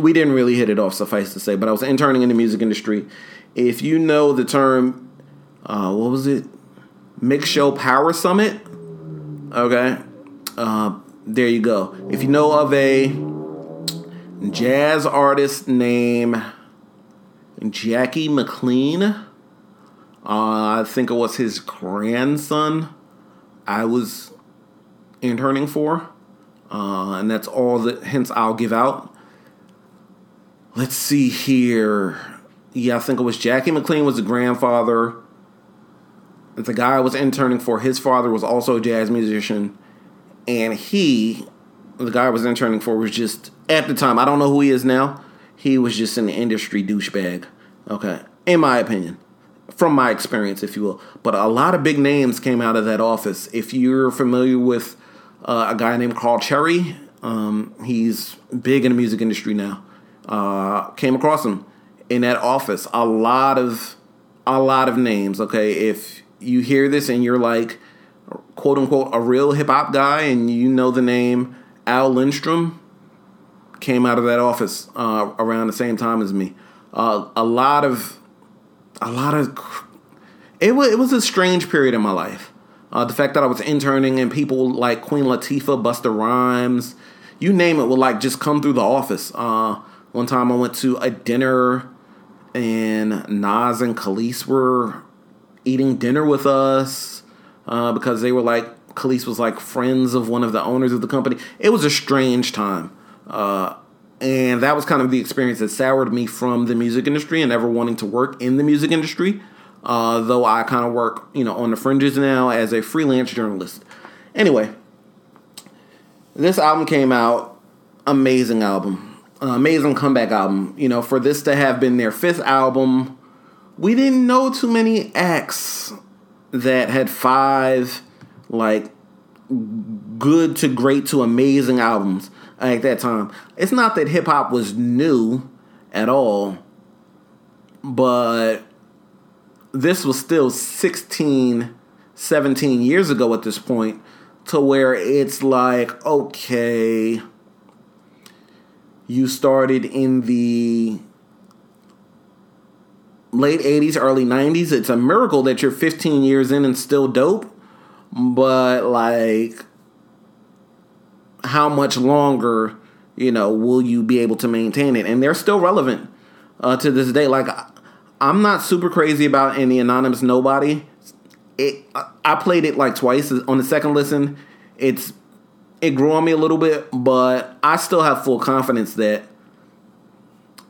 we didn't really hit it off, suffice to say. But I was interning in the music industry. If you know the term, uh, what was it? Mix Show Power Summit. Okay, uh, there you go. If you know of a jazz artist named Jackie McLean, uh, I think it was his grandson. I was interning for, uh, and that's all the hints I'll give out. Let's see here. Yeah, I think it was Jackie McLean was the grandfather. The guy I was interning for, his father was also a jazz musician, and he, the guy I was interning for, was just at the time. I don't know who he is now. He was just an industry douchebag. Okay, in my opinion, from my experience, if you will. But a lot of big names came out of that office. If you're familiar with uh, a guy named Carl Cherry, um, he's big in the music industry now. Uh, came across him in that office. A lot of a lot of names. Okay, if you hear this and you're like quote unquote a real hip hop guy and you know the name Al Lindstrom, came out of that office uh, around the same time as me. Uh, a lot of a lot of it was it was a strange period in my life. Uh, the fact that I was interning and people like Queen Latifah, Busta Rhymes, you name it, would like just come through the office. Uh, one time I went to a dinner and Nas and Kelis were eating dinner with us uh, because they were like Kelis was like friends of one of the owners of the company. It was a strange time, uh, and that was kind of the experience that soured me from the music industry and ever wanting to work in the music industry. Uh, though I kind of work, you know, on the fringes now as a freelance journalist. Anyway, this album came out, amazing album uh, amazing comeback album. You know, for this to have been their fifth album, we didn't know too many acts that had five like good to great to amazing albums at that time. It's not that hip hop was new at all, but this was still 16, 17 years ago at this point, to where it's like, okay you started in the late 80s, early 90s. It's a miracle that you're 15 years in and still dope. But, like, how much longer, you know, will you be able to maintain it? And they're still relevant uh, to this day. Like, I'm not super crazy about any anonymous nobody. It I played it like twice on the second listen. It's it grew on me a little bit, but I still have full confidence that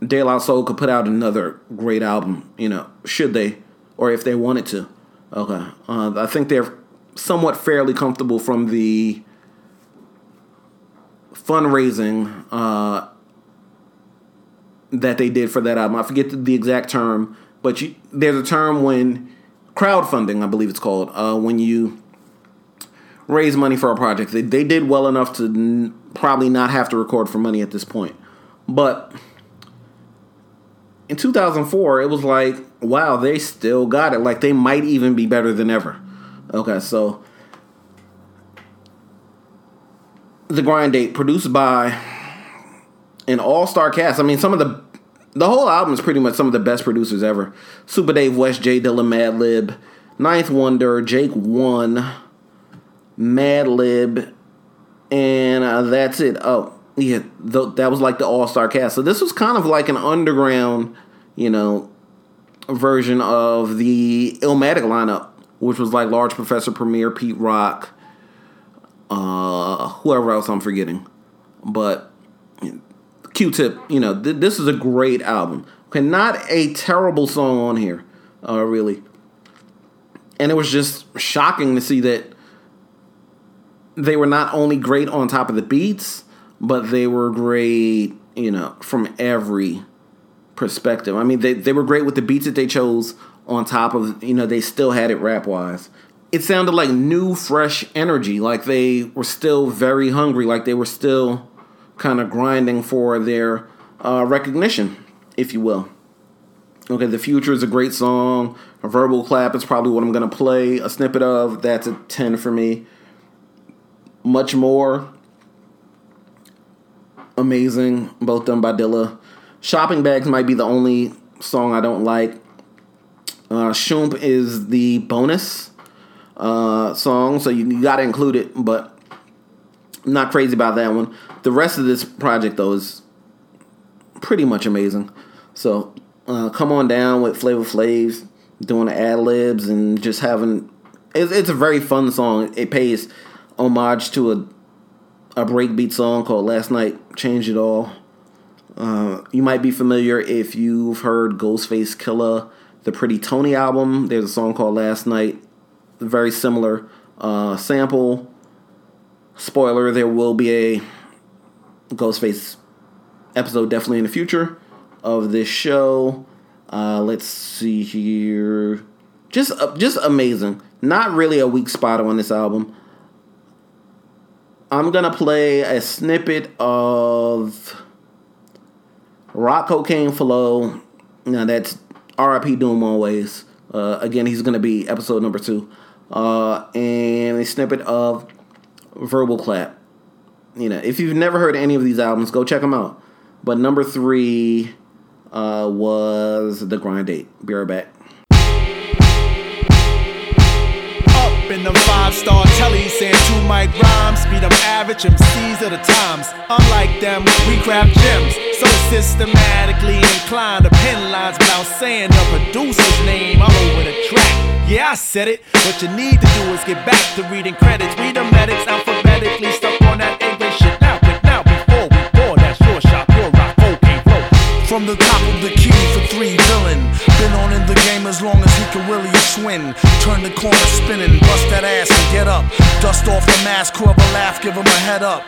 De La Soul could put out another great album. You know, should they or if they wanted to. Okay, uh, I think they're somewhat fairly comfortable from the fundraising uh, that they did for that album. I forget the, exact term, but you, there's a term when crowdfunding, I believe it's called, uh, when you raise money for a project. They, they did well enough to n- probably not have to record for money at this point. But in 2004, it was like, wow, they still got it. Like they might even be better than ever. Okay, so the grind date produced by an all-star cast. I mean, some of the the whole album is pretty much some of the best producers ever. Supa Dave West, J Dilla, Madlib, Ninth Wonder, Jake One, Madlib, and uh, that's it. Oh, yeah, th- that was like the all-star cast. So this was kind of like an underground, you know, version of the Illmatic lineup, which was like Large Professor Premier, Pete Rock, uh, whoever else I'm forgetting, but Q-Tip. You know, th- this is a great album. Okay, not a terrible song on here, uh, really. And it was just shocking to see that they were not only great on top of the beats, but they were great, you know, from every perspective. I mean, they, they were great with the beats that they chose on top of, you know, they still had it rap wise. It sounded like new, fresh energy, like they were still very hungry, like they were still kind of grinding for their uh, recognition, if you will. Okay, The Future is a great song. A Verbal Clap is probably what I'm going to play a snippet of. That's a 10 for me. Much More, amazing, both done by Dilla. Shopping Bags might be the only song I don't like. Uh, Shoomp is the bonus uh, song, so you, you got to include it, but I'm not crazy about that one. The rest of this project, though, is pretty much amazing. So uh, come on down with Flavor Flavs doing the ad libs and just having. It's, it's a very fun song. It pays homage to a a breakbeat song called "Last Night Changed It All." Uh, you might be familiar if you've heard Ghostface Killah, the Pretty Toney album. There's a song called "Last Night," very similar uh, sample. Spoiler: There will be a Ghostface episode definitely in the future of this show. Uh, let's see here, just uh, just amazing. Not really a weak spot on this album. I'm gonna play a snippet of Rock Co.Kane Flow. Now that's R.I.P. Doom always. Uh, again, he's gonna be episode number two, uh, and a snippet of Verbal Clap. You know, if you've never heard any of these albums, go check them out. But number three uh, was the Grind Date. Be right back. In them five star tellies, saying two mic rhymes, be them average MCs of the times. Unlike them, we craft gems, so systematically inclined to pen lines without saying the producer's name all over the track. Yeah, I said it. What you need to do is get back to reading credits. Read the medics alphabetically, stuck on that From the top of the key for three villain. Been on in the game as long as he can really swing. Turn the corner spinning, bust that ass and get up. Dust off the mask, whoever laugh, give him a head up.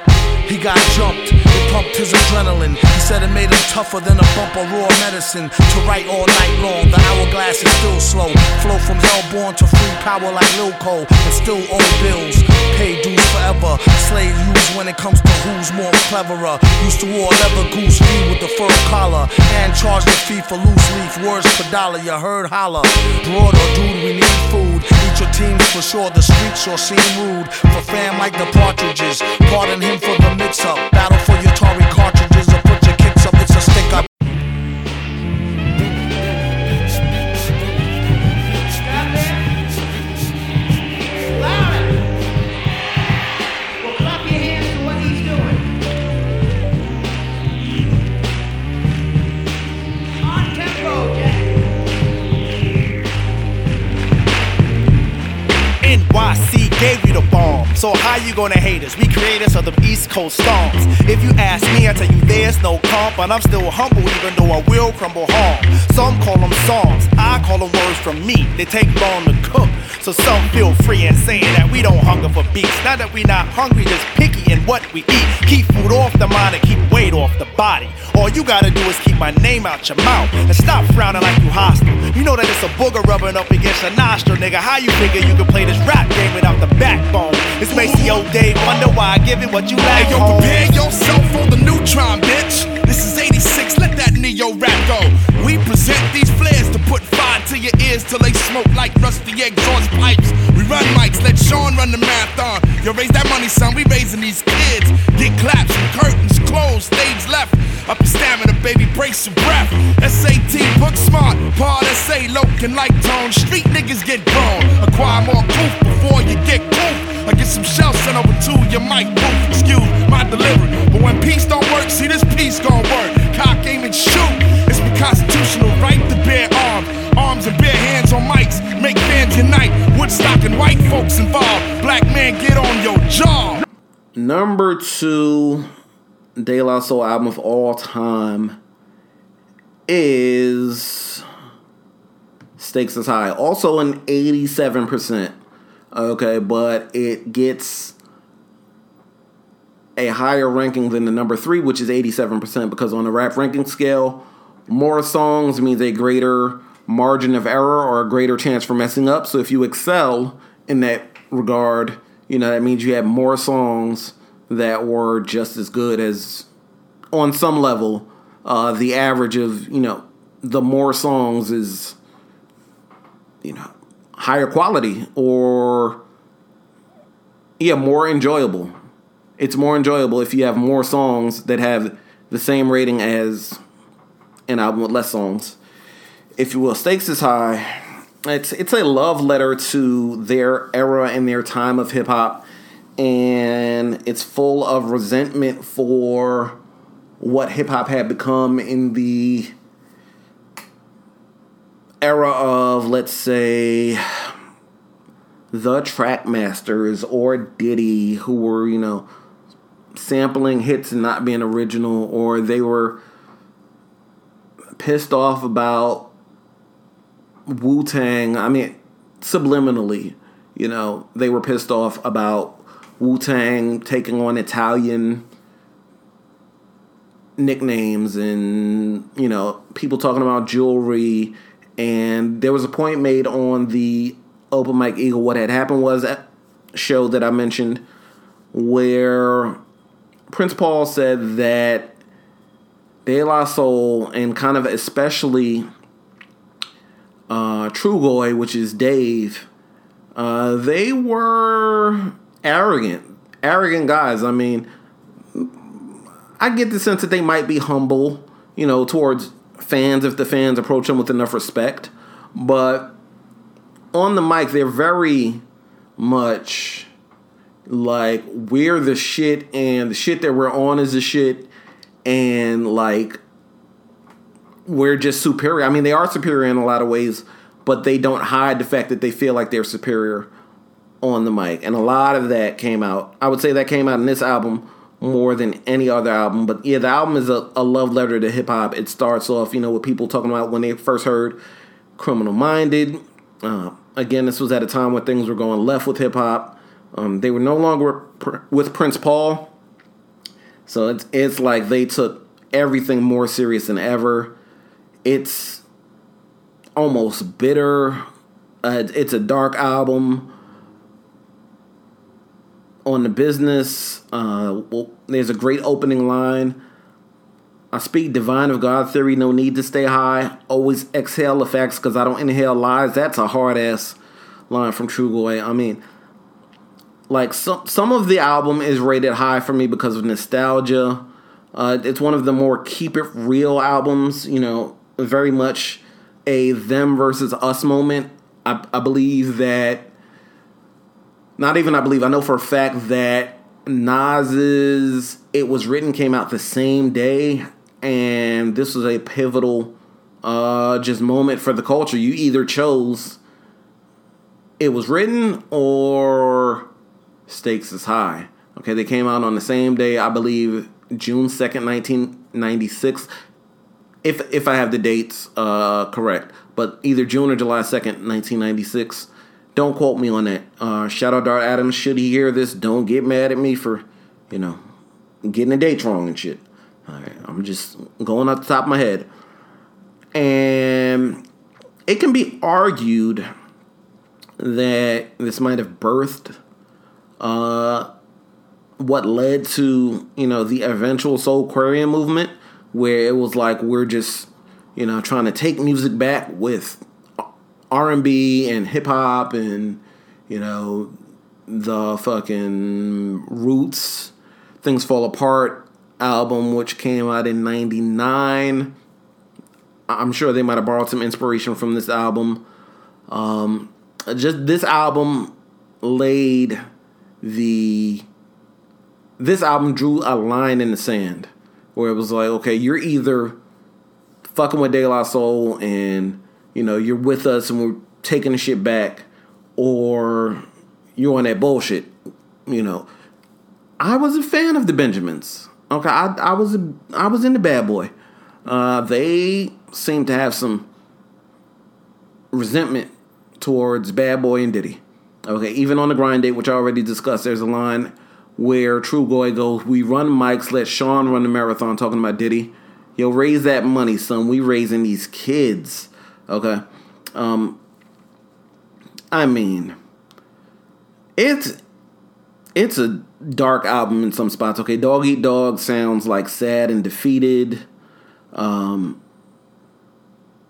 He got jumped, it pumped his adrenaline. He said it made him tougher than a bump of raw medicine. To write all night long, the hourglass is still slow. Flow from hellborn to free power like Lil Cole, and still owe bills. Pay dues forever. Slave use when it comes to who's more cleverer. Used to wear leather goose fee with the fur collar, and charge the fee for loose leaf words per dollar. You heard holler. Broad or dude, we need food. Teams for sure. The streets sure seem rude. For fam like the partridges. Pardon him for the mix up. Battle for your Tory NYC gave you the bomb. So how you gonna hate us? We creators of the East Coast storms. If you ask me, I tell you there's no comp, but I'm still humble even though I will crumble hard. Some call them songs, I call them words from me. They take long to cook, so some feel free in saying that we don't hunger for beats. Not that we not hungry, just picky in what we eat. Keep food off the mind and keep weight off the body. All you gotta do is keep my name out your mouth and stop frowning like you hostile. You know that it's a booger rubbing up against your nostril, nigga. How you figure you can play this rap game without the backbone? It's Macy old Dave, wonder why I give it what you like. Hey, yo, prepare yourself for the neutron, bitch. This is 86, let that neo rap go. We present these flares to put fire to your ears till they smoke like rusty exhaust pipes. We run mics, let Sean run the marathon. Yo, raise that money, son, we raising these kids. Get claps curtains closed, stage left. Up your stamina, baby, brace your breath. SAT, book smart, part SA, Loken like tone. Street niggas get grown. Acquire more proof before you get cool. I get some shells sent over to your mic booth. Excuse my delivery. But when peace don't work, see this piece gon' work. Cock aim and shoot. It's constitutional right to bear arms. Arms and bare hands on mics. Make fans unite. Woodstock and white folks involved. Black man, get on your job. Number two De La Soul album of all time is Stakes is High. Also an 87%. Okay, but it gets a higher ranking than the number three, which is 87%, because on the rap ranking scale, more songs means a greater margin of error or a greater chance for messing up. So if you excel in that regard, you know, that means you have more songs that were just as good as, on some level, uh, the average of, you know, the more songs is, you know, higher quality or, yeah, more enjoyable. It's more enjoyable if you have more songs that have the same rating as an album with less songs. If you will, Stakes is High. It's it's a love letter to their era and their time of hip hop, and it's full of resentment for what hip hop had become in the era of, let's say, the Trackmasters or Diddy, who were, you know, sampling hits and not being original, or they were pissed off about Wu Tang. I mean, subliminally, you know, they were pissed off about Wu Tang taking on Italian nicknames and, you know, people talking about jewelry. And there was a point made on the Open Mike Eagle. What had happened was that show that I mentioned where Prince Paul said that De La Soul and kind of especially uh, Trugoy, which is Dave, uh, they were arrogant, arrogant guys. I mean, I get the sense that they might be humble, you know, towards fans if the fans approach them with enough respect. But on the mic, they're very much like we're the shit, and the shit that we're on is the shit, and like we're just superior. I mean, they are superior in a lot of ways, but they don't hide the fact that they feel like they're superior on the mic. And a lot of that came out. I would say that came out in this album more than any other album. But yeah, the album is a, a love letter to hip hop. It starts off, you know, with people talking about when they first heard Criminal Minded. Uh, again, this was at a time when things were going left with hip hop. Um, they were no longer with Prince Paul. So it's it's like they took everything more serious than ever. It's almost bitter. Uh, it's a dark album. On the business, uh, well, there's a great opening line. I speak divine of God theory, no need to stay high. Always exhale the facts because I don't inhale lies. That's a hard ass line from Trugoy. I mean, like some some of the album is rated high for me because of nostalgia. Uh, it's one of the more keep it real albums. You know, very much a them versus us moment. I, I believe that. Not even I believe. I know for a fact that Nas's "It Was Written" came out the same day, and this was a pivotal, uh, just moment for the culture. You either chose It Was Written or Stakes is High. Okay, they came out on the same day, I believe, June 2nd, 1996. If if I have the dates uh, correct, but either June or July 2nd, 1996. Don't quote me on that. Uh, shout out Dart Adams. Should he hear this, don't get mad at me for, you know, getting the dates wrong and shit. All right, I'm just going off the top of my head. And it can be argued that this might have birthed uh, what led to you know the eventual Soulquarian movement, where it was like we're just you know trying to take music back with R and B and hip hop and you know the fucking Roots, Things Fall Apart album, which came out in '99. I'm sure they might have borrowed some inspiration from this album. Um, just this album laid the this album drew a line in the sand where it was like, okay, you're either fucking with De La Soul and you know you're with us and we're taking the shit back, or you're on that bullshit. You know, I was a fan of the Benjamins. Okay, I I was a, I was into Bad Boy. Uh, they seem to have some resentment towards Bad Boy and Diddy. Okay, even on the grind date, which I already discussed, there's a line where Trugoy goes, "We run mics, let Sean run the marathon." Talking about Diddy, yo, raise that money, son. We raising these kids. Okay, um, I mean, it's it's a dark album in some spots. Okay, Dog Eat Dog sounds like sad and defeated. Um,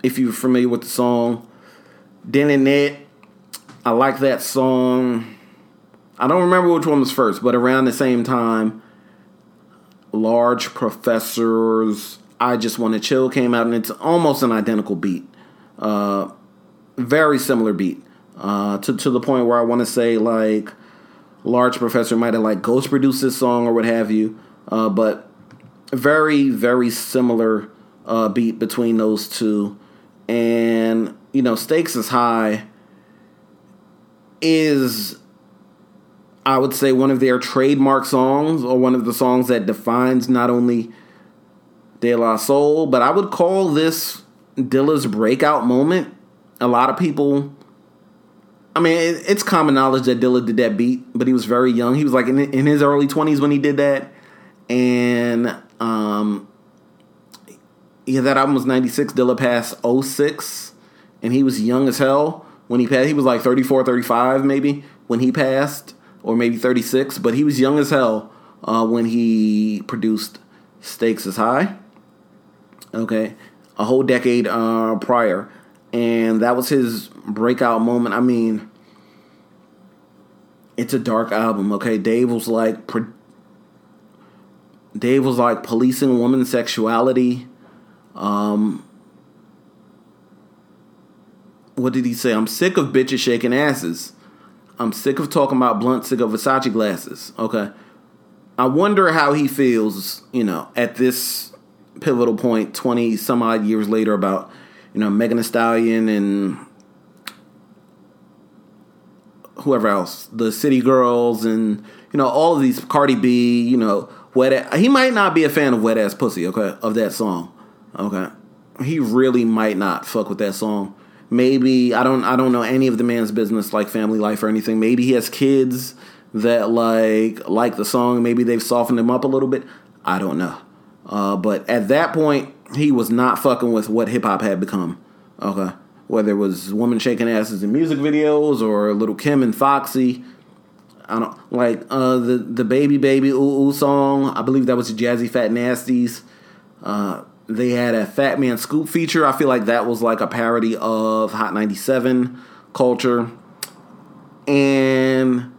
if you're familiar with the song, Dinninit, I like that song. I don't remember which one was first, but around the same time, Large Professors, I Just Want to Chill came out, and it's almost an identical beat. Uh, very similar beat. Uh, to, to the point where I want to say, like, Large Professor might have, like, ghost produced this song or what have you. Uh, but very, very similar uh, beat between those two. And, you know, Stakes is High is I would say one of their trademark songs or one of the songs that defines not only De La Soul, but I would call this Dilla's breakout moment. A lot of people, I mean, it, it's common knowledge that Dilla did that beat, but he was very young. He was like in, in his early 20s when he did that. And, um, yeah, that album was 96. Dilla passed 06, and he was young as hell when he passed. He was like 34, 35 maybe when he passed, or maybe 36, but he was young as hell uh, when he produced Stakes is High. Okay, a whole decade uh, prior. And that was his breakout moment. I mean, it's a dark album, okay? Dave was like, Dave was like policing women's sexuality. Um, what did he say? I'm sick of bitches shaking asses. I'm sick of talking about blunt, sick of Versace glasses. Okay. I wonder how he feels, you know, at this pivotal point, 20 some odd years later, about, you know, Megan Thee Stallion and whoever else, the City Girls and, you know, all of these, Cardi B, you know, wet. Ass, he might not be a fan of Wet Ass Pussy, okay, of that song. Okay. He really might not fuck with that song maybe I don't I don't know any of the man's business like family life or anything. Maybe he has kids that like like the song. Maybe they've softened him up a little bit. I don't know. Uh, but at that point, he was not fucking with what hip hop had become. Okay, whether it was women shaking asses in music videos or Little Kim and Foxy. I don't like uh, the the baby baby ooh ooh song. I believe that was Jazzy Fat Nasties. Uh, they had a Fat Man Scoop feature. I feel like that was like a parody of Hot 97 culture. And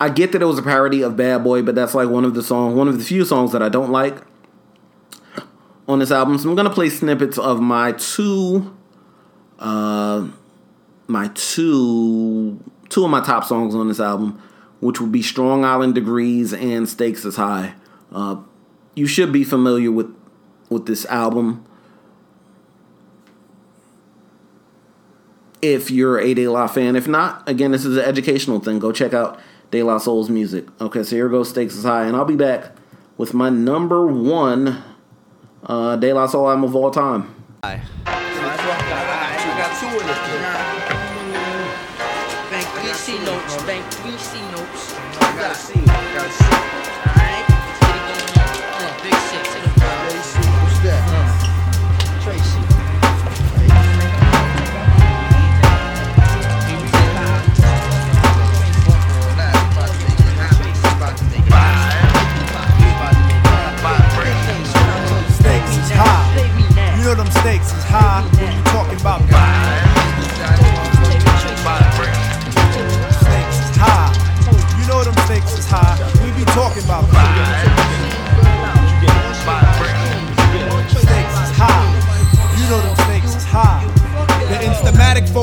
I get that it was a parody of Bad Boy, but that's like one of the songs, one of the few songs that I don't like on this album. So I'm gonna play snippets of my two uh my two two of my top songs on this album, which would be Strong Island Degrees and Stakes is High. Uh you should be familiar with with this album. if you're a De La fan. If not, again, this is an educational thing. Go check out De La Soul's music. Okay, so here goes Stakes is High, and I'll be back with my number one uh, De La Soul album of all time. Bank high talking about stakes is high. You know them stakes is high. We be talking about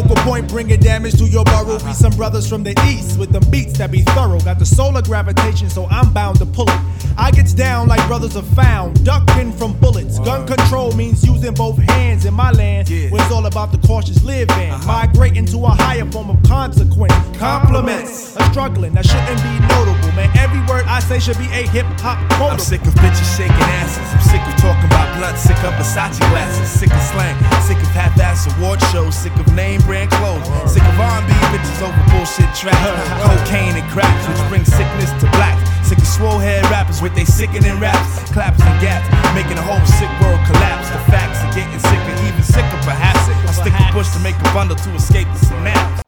focal point bringing damage to your burrow. Be some brothers from the east with them beats that be thorough. Got the solar gravitation, so I'm bound to pull it. I gets down like brothers are found, ducking from bullets. Gun control means using both hands in my land, where it's all about the cautious living. Uh-huh. Migrating to a higher form of consequence. Compliments, a struggling that shouldn't be notable, man. Every word I say should be a hip hop quote. I'm sick of bitches shaking asses. I'm sick of talking about blunt. Sick of Versace glasses. Sick of slang. Sick of half-ass award shows. Sick of name brand clothes. Sick of R&B bitches over bullshit tracks. Cocaine and cracks, which brings sickness to blacks. Sick of swole head rappers with they sickening raps, claps and gaps, making the whole sick world collapse. The facts are getting sicker, even sicker perhaps. I stick a bush to make a bundle to escape the synapse.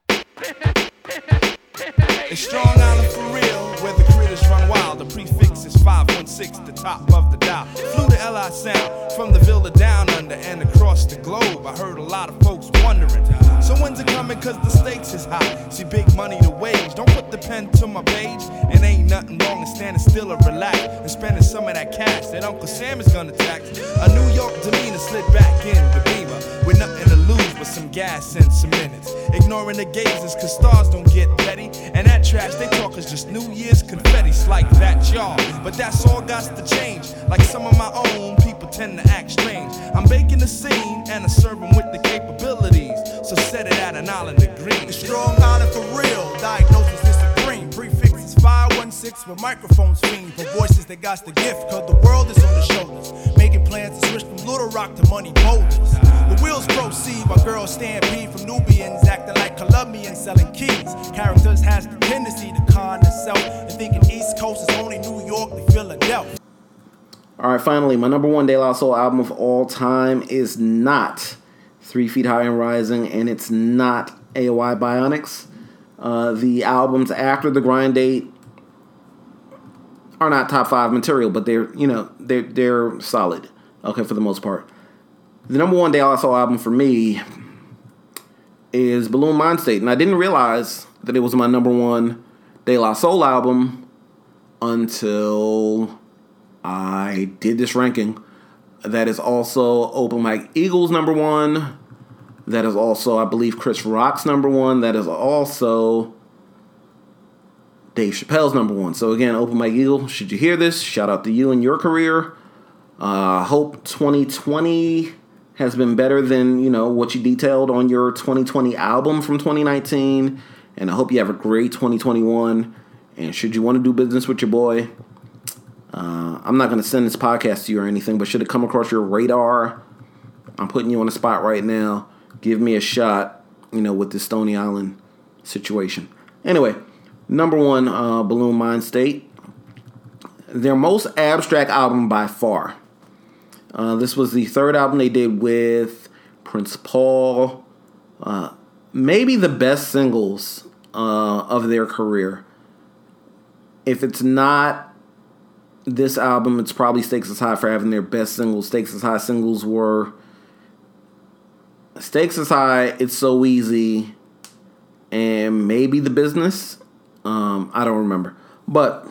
It's Strong Island for real, where the critters run wild. The prefix 516, the top of the dial. Flew to LI Sound from the Villa down under and across the globe. I heard a lot of folks wondering. So when's it coming? Cause the stakes is high. See, big money to wage. Don't put the pen to my page. And ain't nothing wrong in standing still or relax and spending some of that cash that Uncle Sam is gonna tax. A New York demeanor slid back in the beamer with nothing to lose but some gas and some minutes. Ignoring the gazes, cause stars don't get petty. And that trash they talk is just New Year's confetti. Like that, y'all. But that's all got to change. Like some of my own people tend to act strange. I'm baking the scene and I serve 'em with the capabilities. So set it at an island green. It's Strong Island for real. Diagnosis 1-6 with microphones fiend, for voices that got the gift, cause the world is on the shoulders. Making plans to switch from Little Rock to money boulders. The wheels proceed while girls stampede from Nubians, acting like Colombians selling keys. Characters has the tendency to con themselves and thinking East Coast is only New York to Philadelphia. All right, finally, my number one De La Soul album of all time is not Three Feet High and Rising, and it's not AOI Bionix. Uh, the albums after the grind date are not top five material, but they're you know they're they're solid. Okay, for the most part. The number one De La Soul album for me is Buhloone Mindstate, and I didn't realize that it was my number one De La Soul album until I did this ranking. That is also Open Mike Eagles number one. That is also, I believe, Chris Rock's number one. That is also Dave Chappelle's number one. So again, Open Mike Eagle, should you hear this, shout out to you and your career. Uh, hope 2020 has been better than you know what you detailed on your 2020 album from 2019, and I hope you have a great 2021. And should you want to do business with your boy, uh, I'm not going to send this podcast to you or anything, but should it come across your radar, I'm putting you on the spot right now. Give me a shot, you know, with the Stony Island situation. Anyway, number one, uh, Buhloone Mindstate. Their most abstract album by far. Uh, this was the third album they did with Prince Paul. Uh, maybe the best singles uh, of their career. If it's not this album, it's probably Stakes is High for having their best singles. Stakes is High singles were Stakes is High, It's So Easy, and maybe The Business. Um, I don't remember. But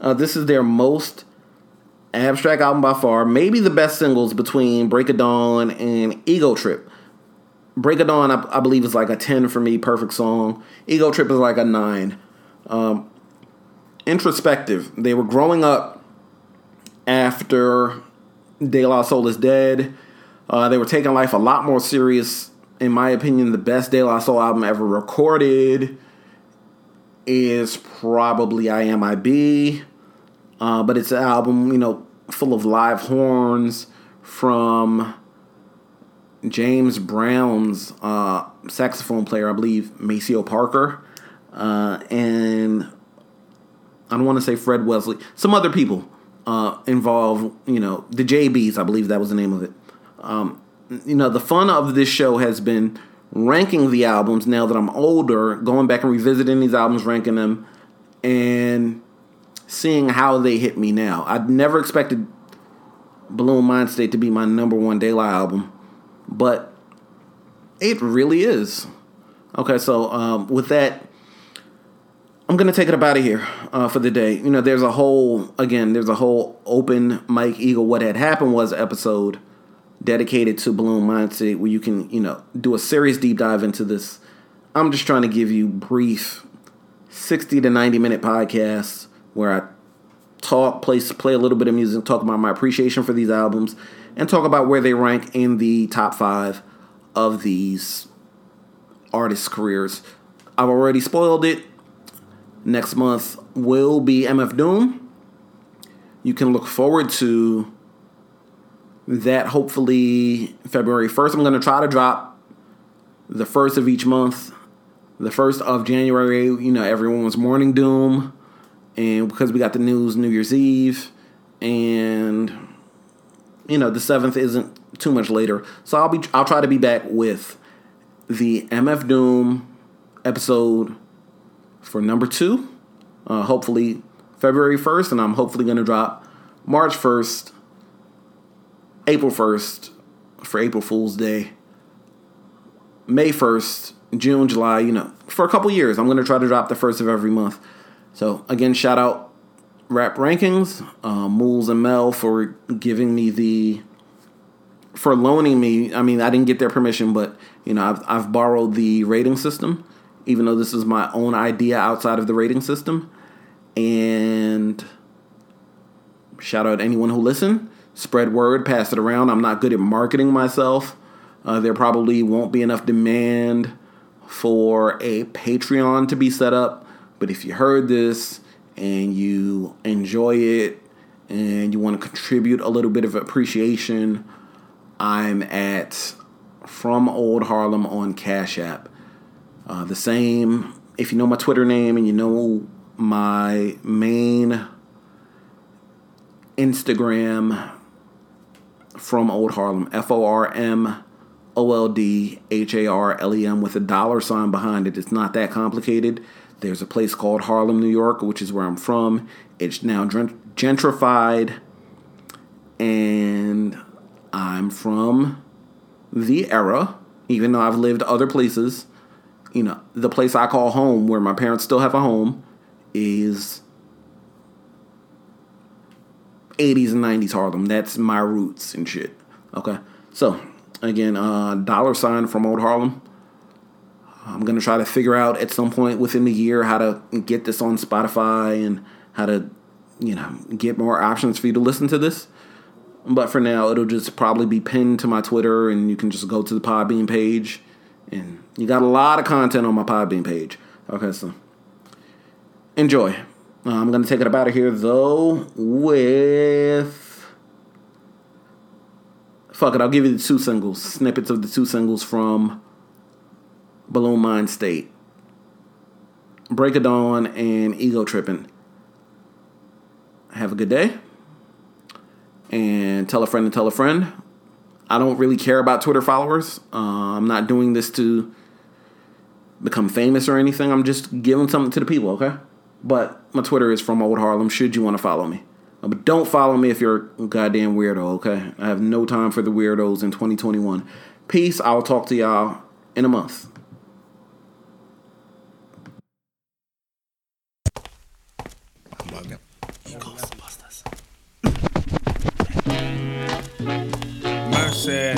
uh, this is their most abstract album by far. Maybe the best singles between Break of Dawn and Ego Trip. Break of Dawn, I, I believe, is like a 10 for me, perfect song. Ego Trip is like a 9. Um, introspective. They were growing up after De La Soul is dead. Uh, they were taking life a lot more serious in my opinion, the best De La Soul album ever recorded is probably I Am I Be. Uh, but it's an album, you know, full of live horns from James Brown's uh, saxophone player, I believe, Maceo Parker. Uh, and I don't want to say Fred Wesley, some other people uh, involved, you know, the JBs, I believe that was the name of it. Um, you know, the fun of this show has been ranking the albums now that I'm older, going back and revisiting these albums, ranking them, and seeing how they hit me now. I'd never expected Buhloone Mindstate to be my number one La album, but it really is. Okay, so um, with that, I'm gonna take it up out of here uh, for the day. You know, there's a whole again, there's a whole open Mike Eagle. What had happened was episode dedicated to Buhloone Mindstate where you can you know do a serious deep dive into this. I'm just trying to give you brief, 60 to 90 minute podcasts where I talk, play play a little bit of music, talk about my appreciation for these albums, and talk about where they rank in the top five of these artists' careers. I've already spoiled it. Next month will be MF Doom. You can look forward to that hopefully February 1st. I'm going to try to drop the first of each month. The first of January, you know, everyone's Mourning Doom. And because we got the news New Year's Eve. And, you know, the 7th isn't too much later. So I'll be I'll try to be back with the MF Doom episode for number two. Uh, hopefully February 1st. And I'm hopefully going to drop March 1st April 1st for April Fool's Day, May 1st, June, July, you know, for a couple years. I'm going to try to drop the first of every month. So, again, shout out Rap Rankings, uh, Mools and Mel for giving me the, for loaning me. I mean, I didn't get their permission, but, you know, I've, I've borrowed the rating system, even though this is my own idea outside of the rating system. And shout out anyone who listened spread word, pass it around. I'm not good at marketing myself. Uh, there probably won't be enough demand for a Patreon to be set up. But if you heard this and you enjoy it and you want to contribute a little bit of appreciation, I'm at From Old Harlem on Cash App. Uh, the same, if you know my Twitter name and you know my main Instagram from Old Harlem. F O R M O L D H A R L E M with a dollar sign behind it. It's not that complicated. There's a place called Harlem, New York, which is where I'm from. It's now gentrified, and I'm from the era, even though I've lived other places. You know, the place I call home, where my parents still have a home, is 80s and 90s Harlem. That's my roots and shit. Okay. So, again, uh, dollar sign from Old Harlem. I'm going to try to figure out at some point within the year how to get this on Spotify and how to, you know, get more options for you to listen to this. But for now, it'll just probably be pinned to my Twitter and you can just go to the Podbean page. And you got a lot of content on my Podbean page. Okay, so enjoy. Uh, I'm going to take it up out of here, though, with. Fuck it, I'll give you the two singles, snippets of the two singles from Buhloone Mindstate Break of Dawn and Ego Tripping. Have a good day. And tell a friend to tell a friend. I don't really care about Twitter followers. Uh, I'm not doing this to become famous or anything. I'm just giving something to the people, okay? But my Twitter is from Old Harlem. Should you want to follow me, Uh, but don't follow me if you're a goddamn weirdo. Okay, I have no time for the weirdos in 2021. Peace. I'll talk to y'all in a month. Mercy.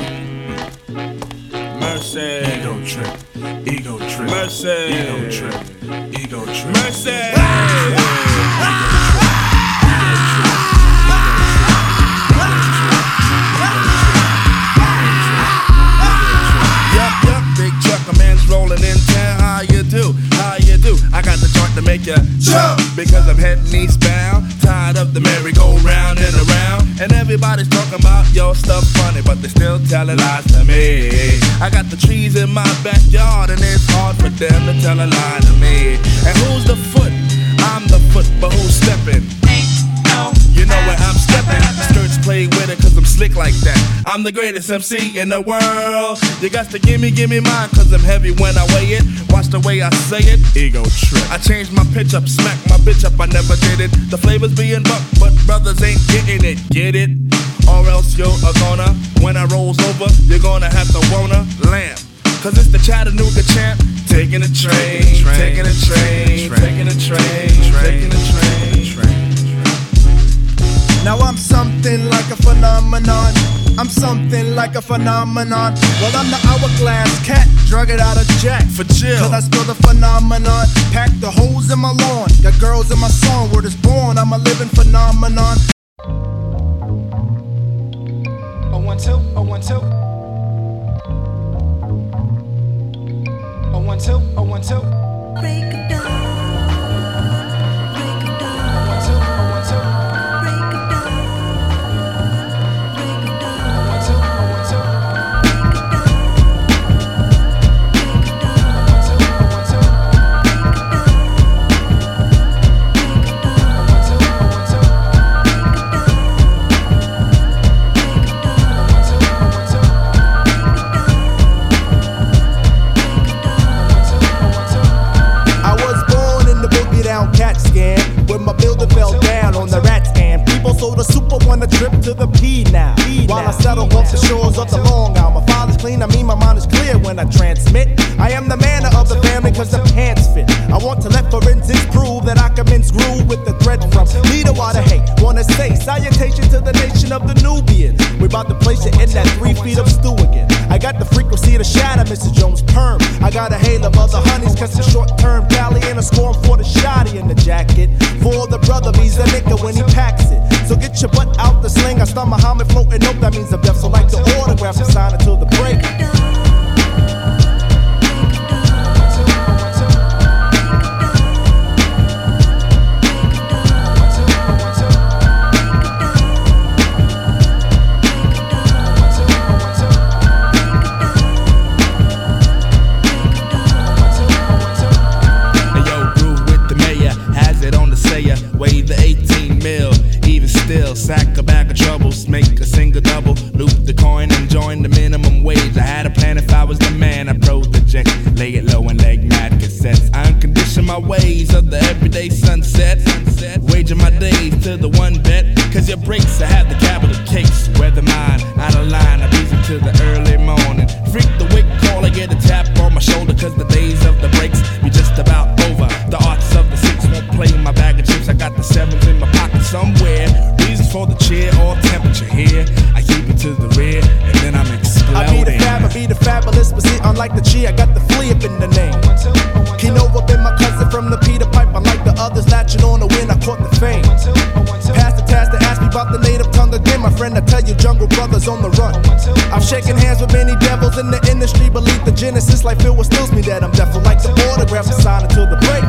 Mercy. Ego trip. Ego trip. Mercy. Ego trip. Ego trip. Mercy. to make you jump because I'm heading eastbound, tired of the merry-go-round and around. And everybody's talking about your stuff funny, but they still telling lies to me. I got the trees in my backyard, and it's hard for them to tell a lie to me. And who's the foot? I'm the foot, but who's stepping? You know where I'm stepping. Skirts play with it cause I'm slick like that. I'm the greatest MC in the world. You got to gimme, gimme mine cause I'm heavy when I weigh it. Watch the way I say it. Ego trip. I changed my pitch up, smack my bitch up, I never did it. The flavor's being buck, but brothers ain't getting it. Get it? Or else you're a goner. When I rolls over, you're gonna have to wanna lamb. Cause it's the Chattanooga champ. Taking a train, taking a train, taking a train, taking a train. Now I'm something like a phenomenon. I'm something like a phenomenon. Well, I'm the hourglass cat, drug it out of jack for chill. Cause I spill the phenomenon. Pack the holes in my lawn. Got girls in my song, word is born. I'm a living phenomenon. Oh, one, two, oh, one, two. Oh, one, two, oh, one, two. Break it down.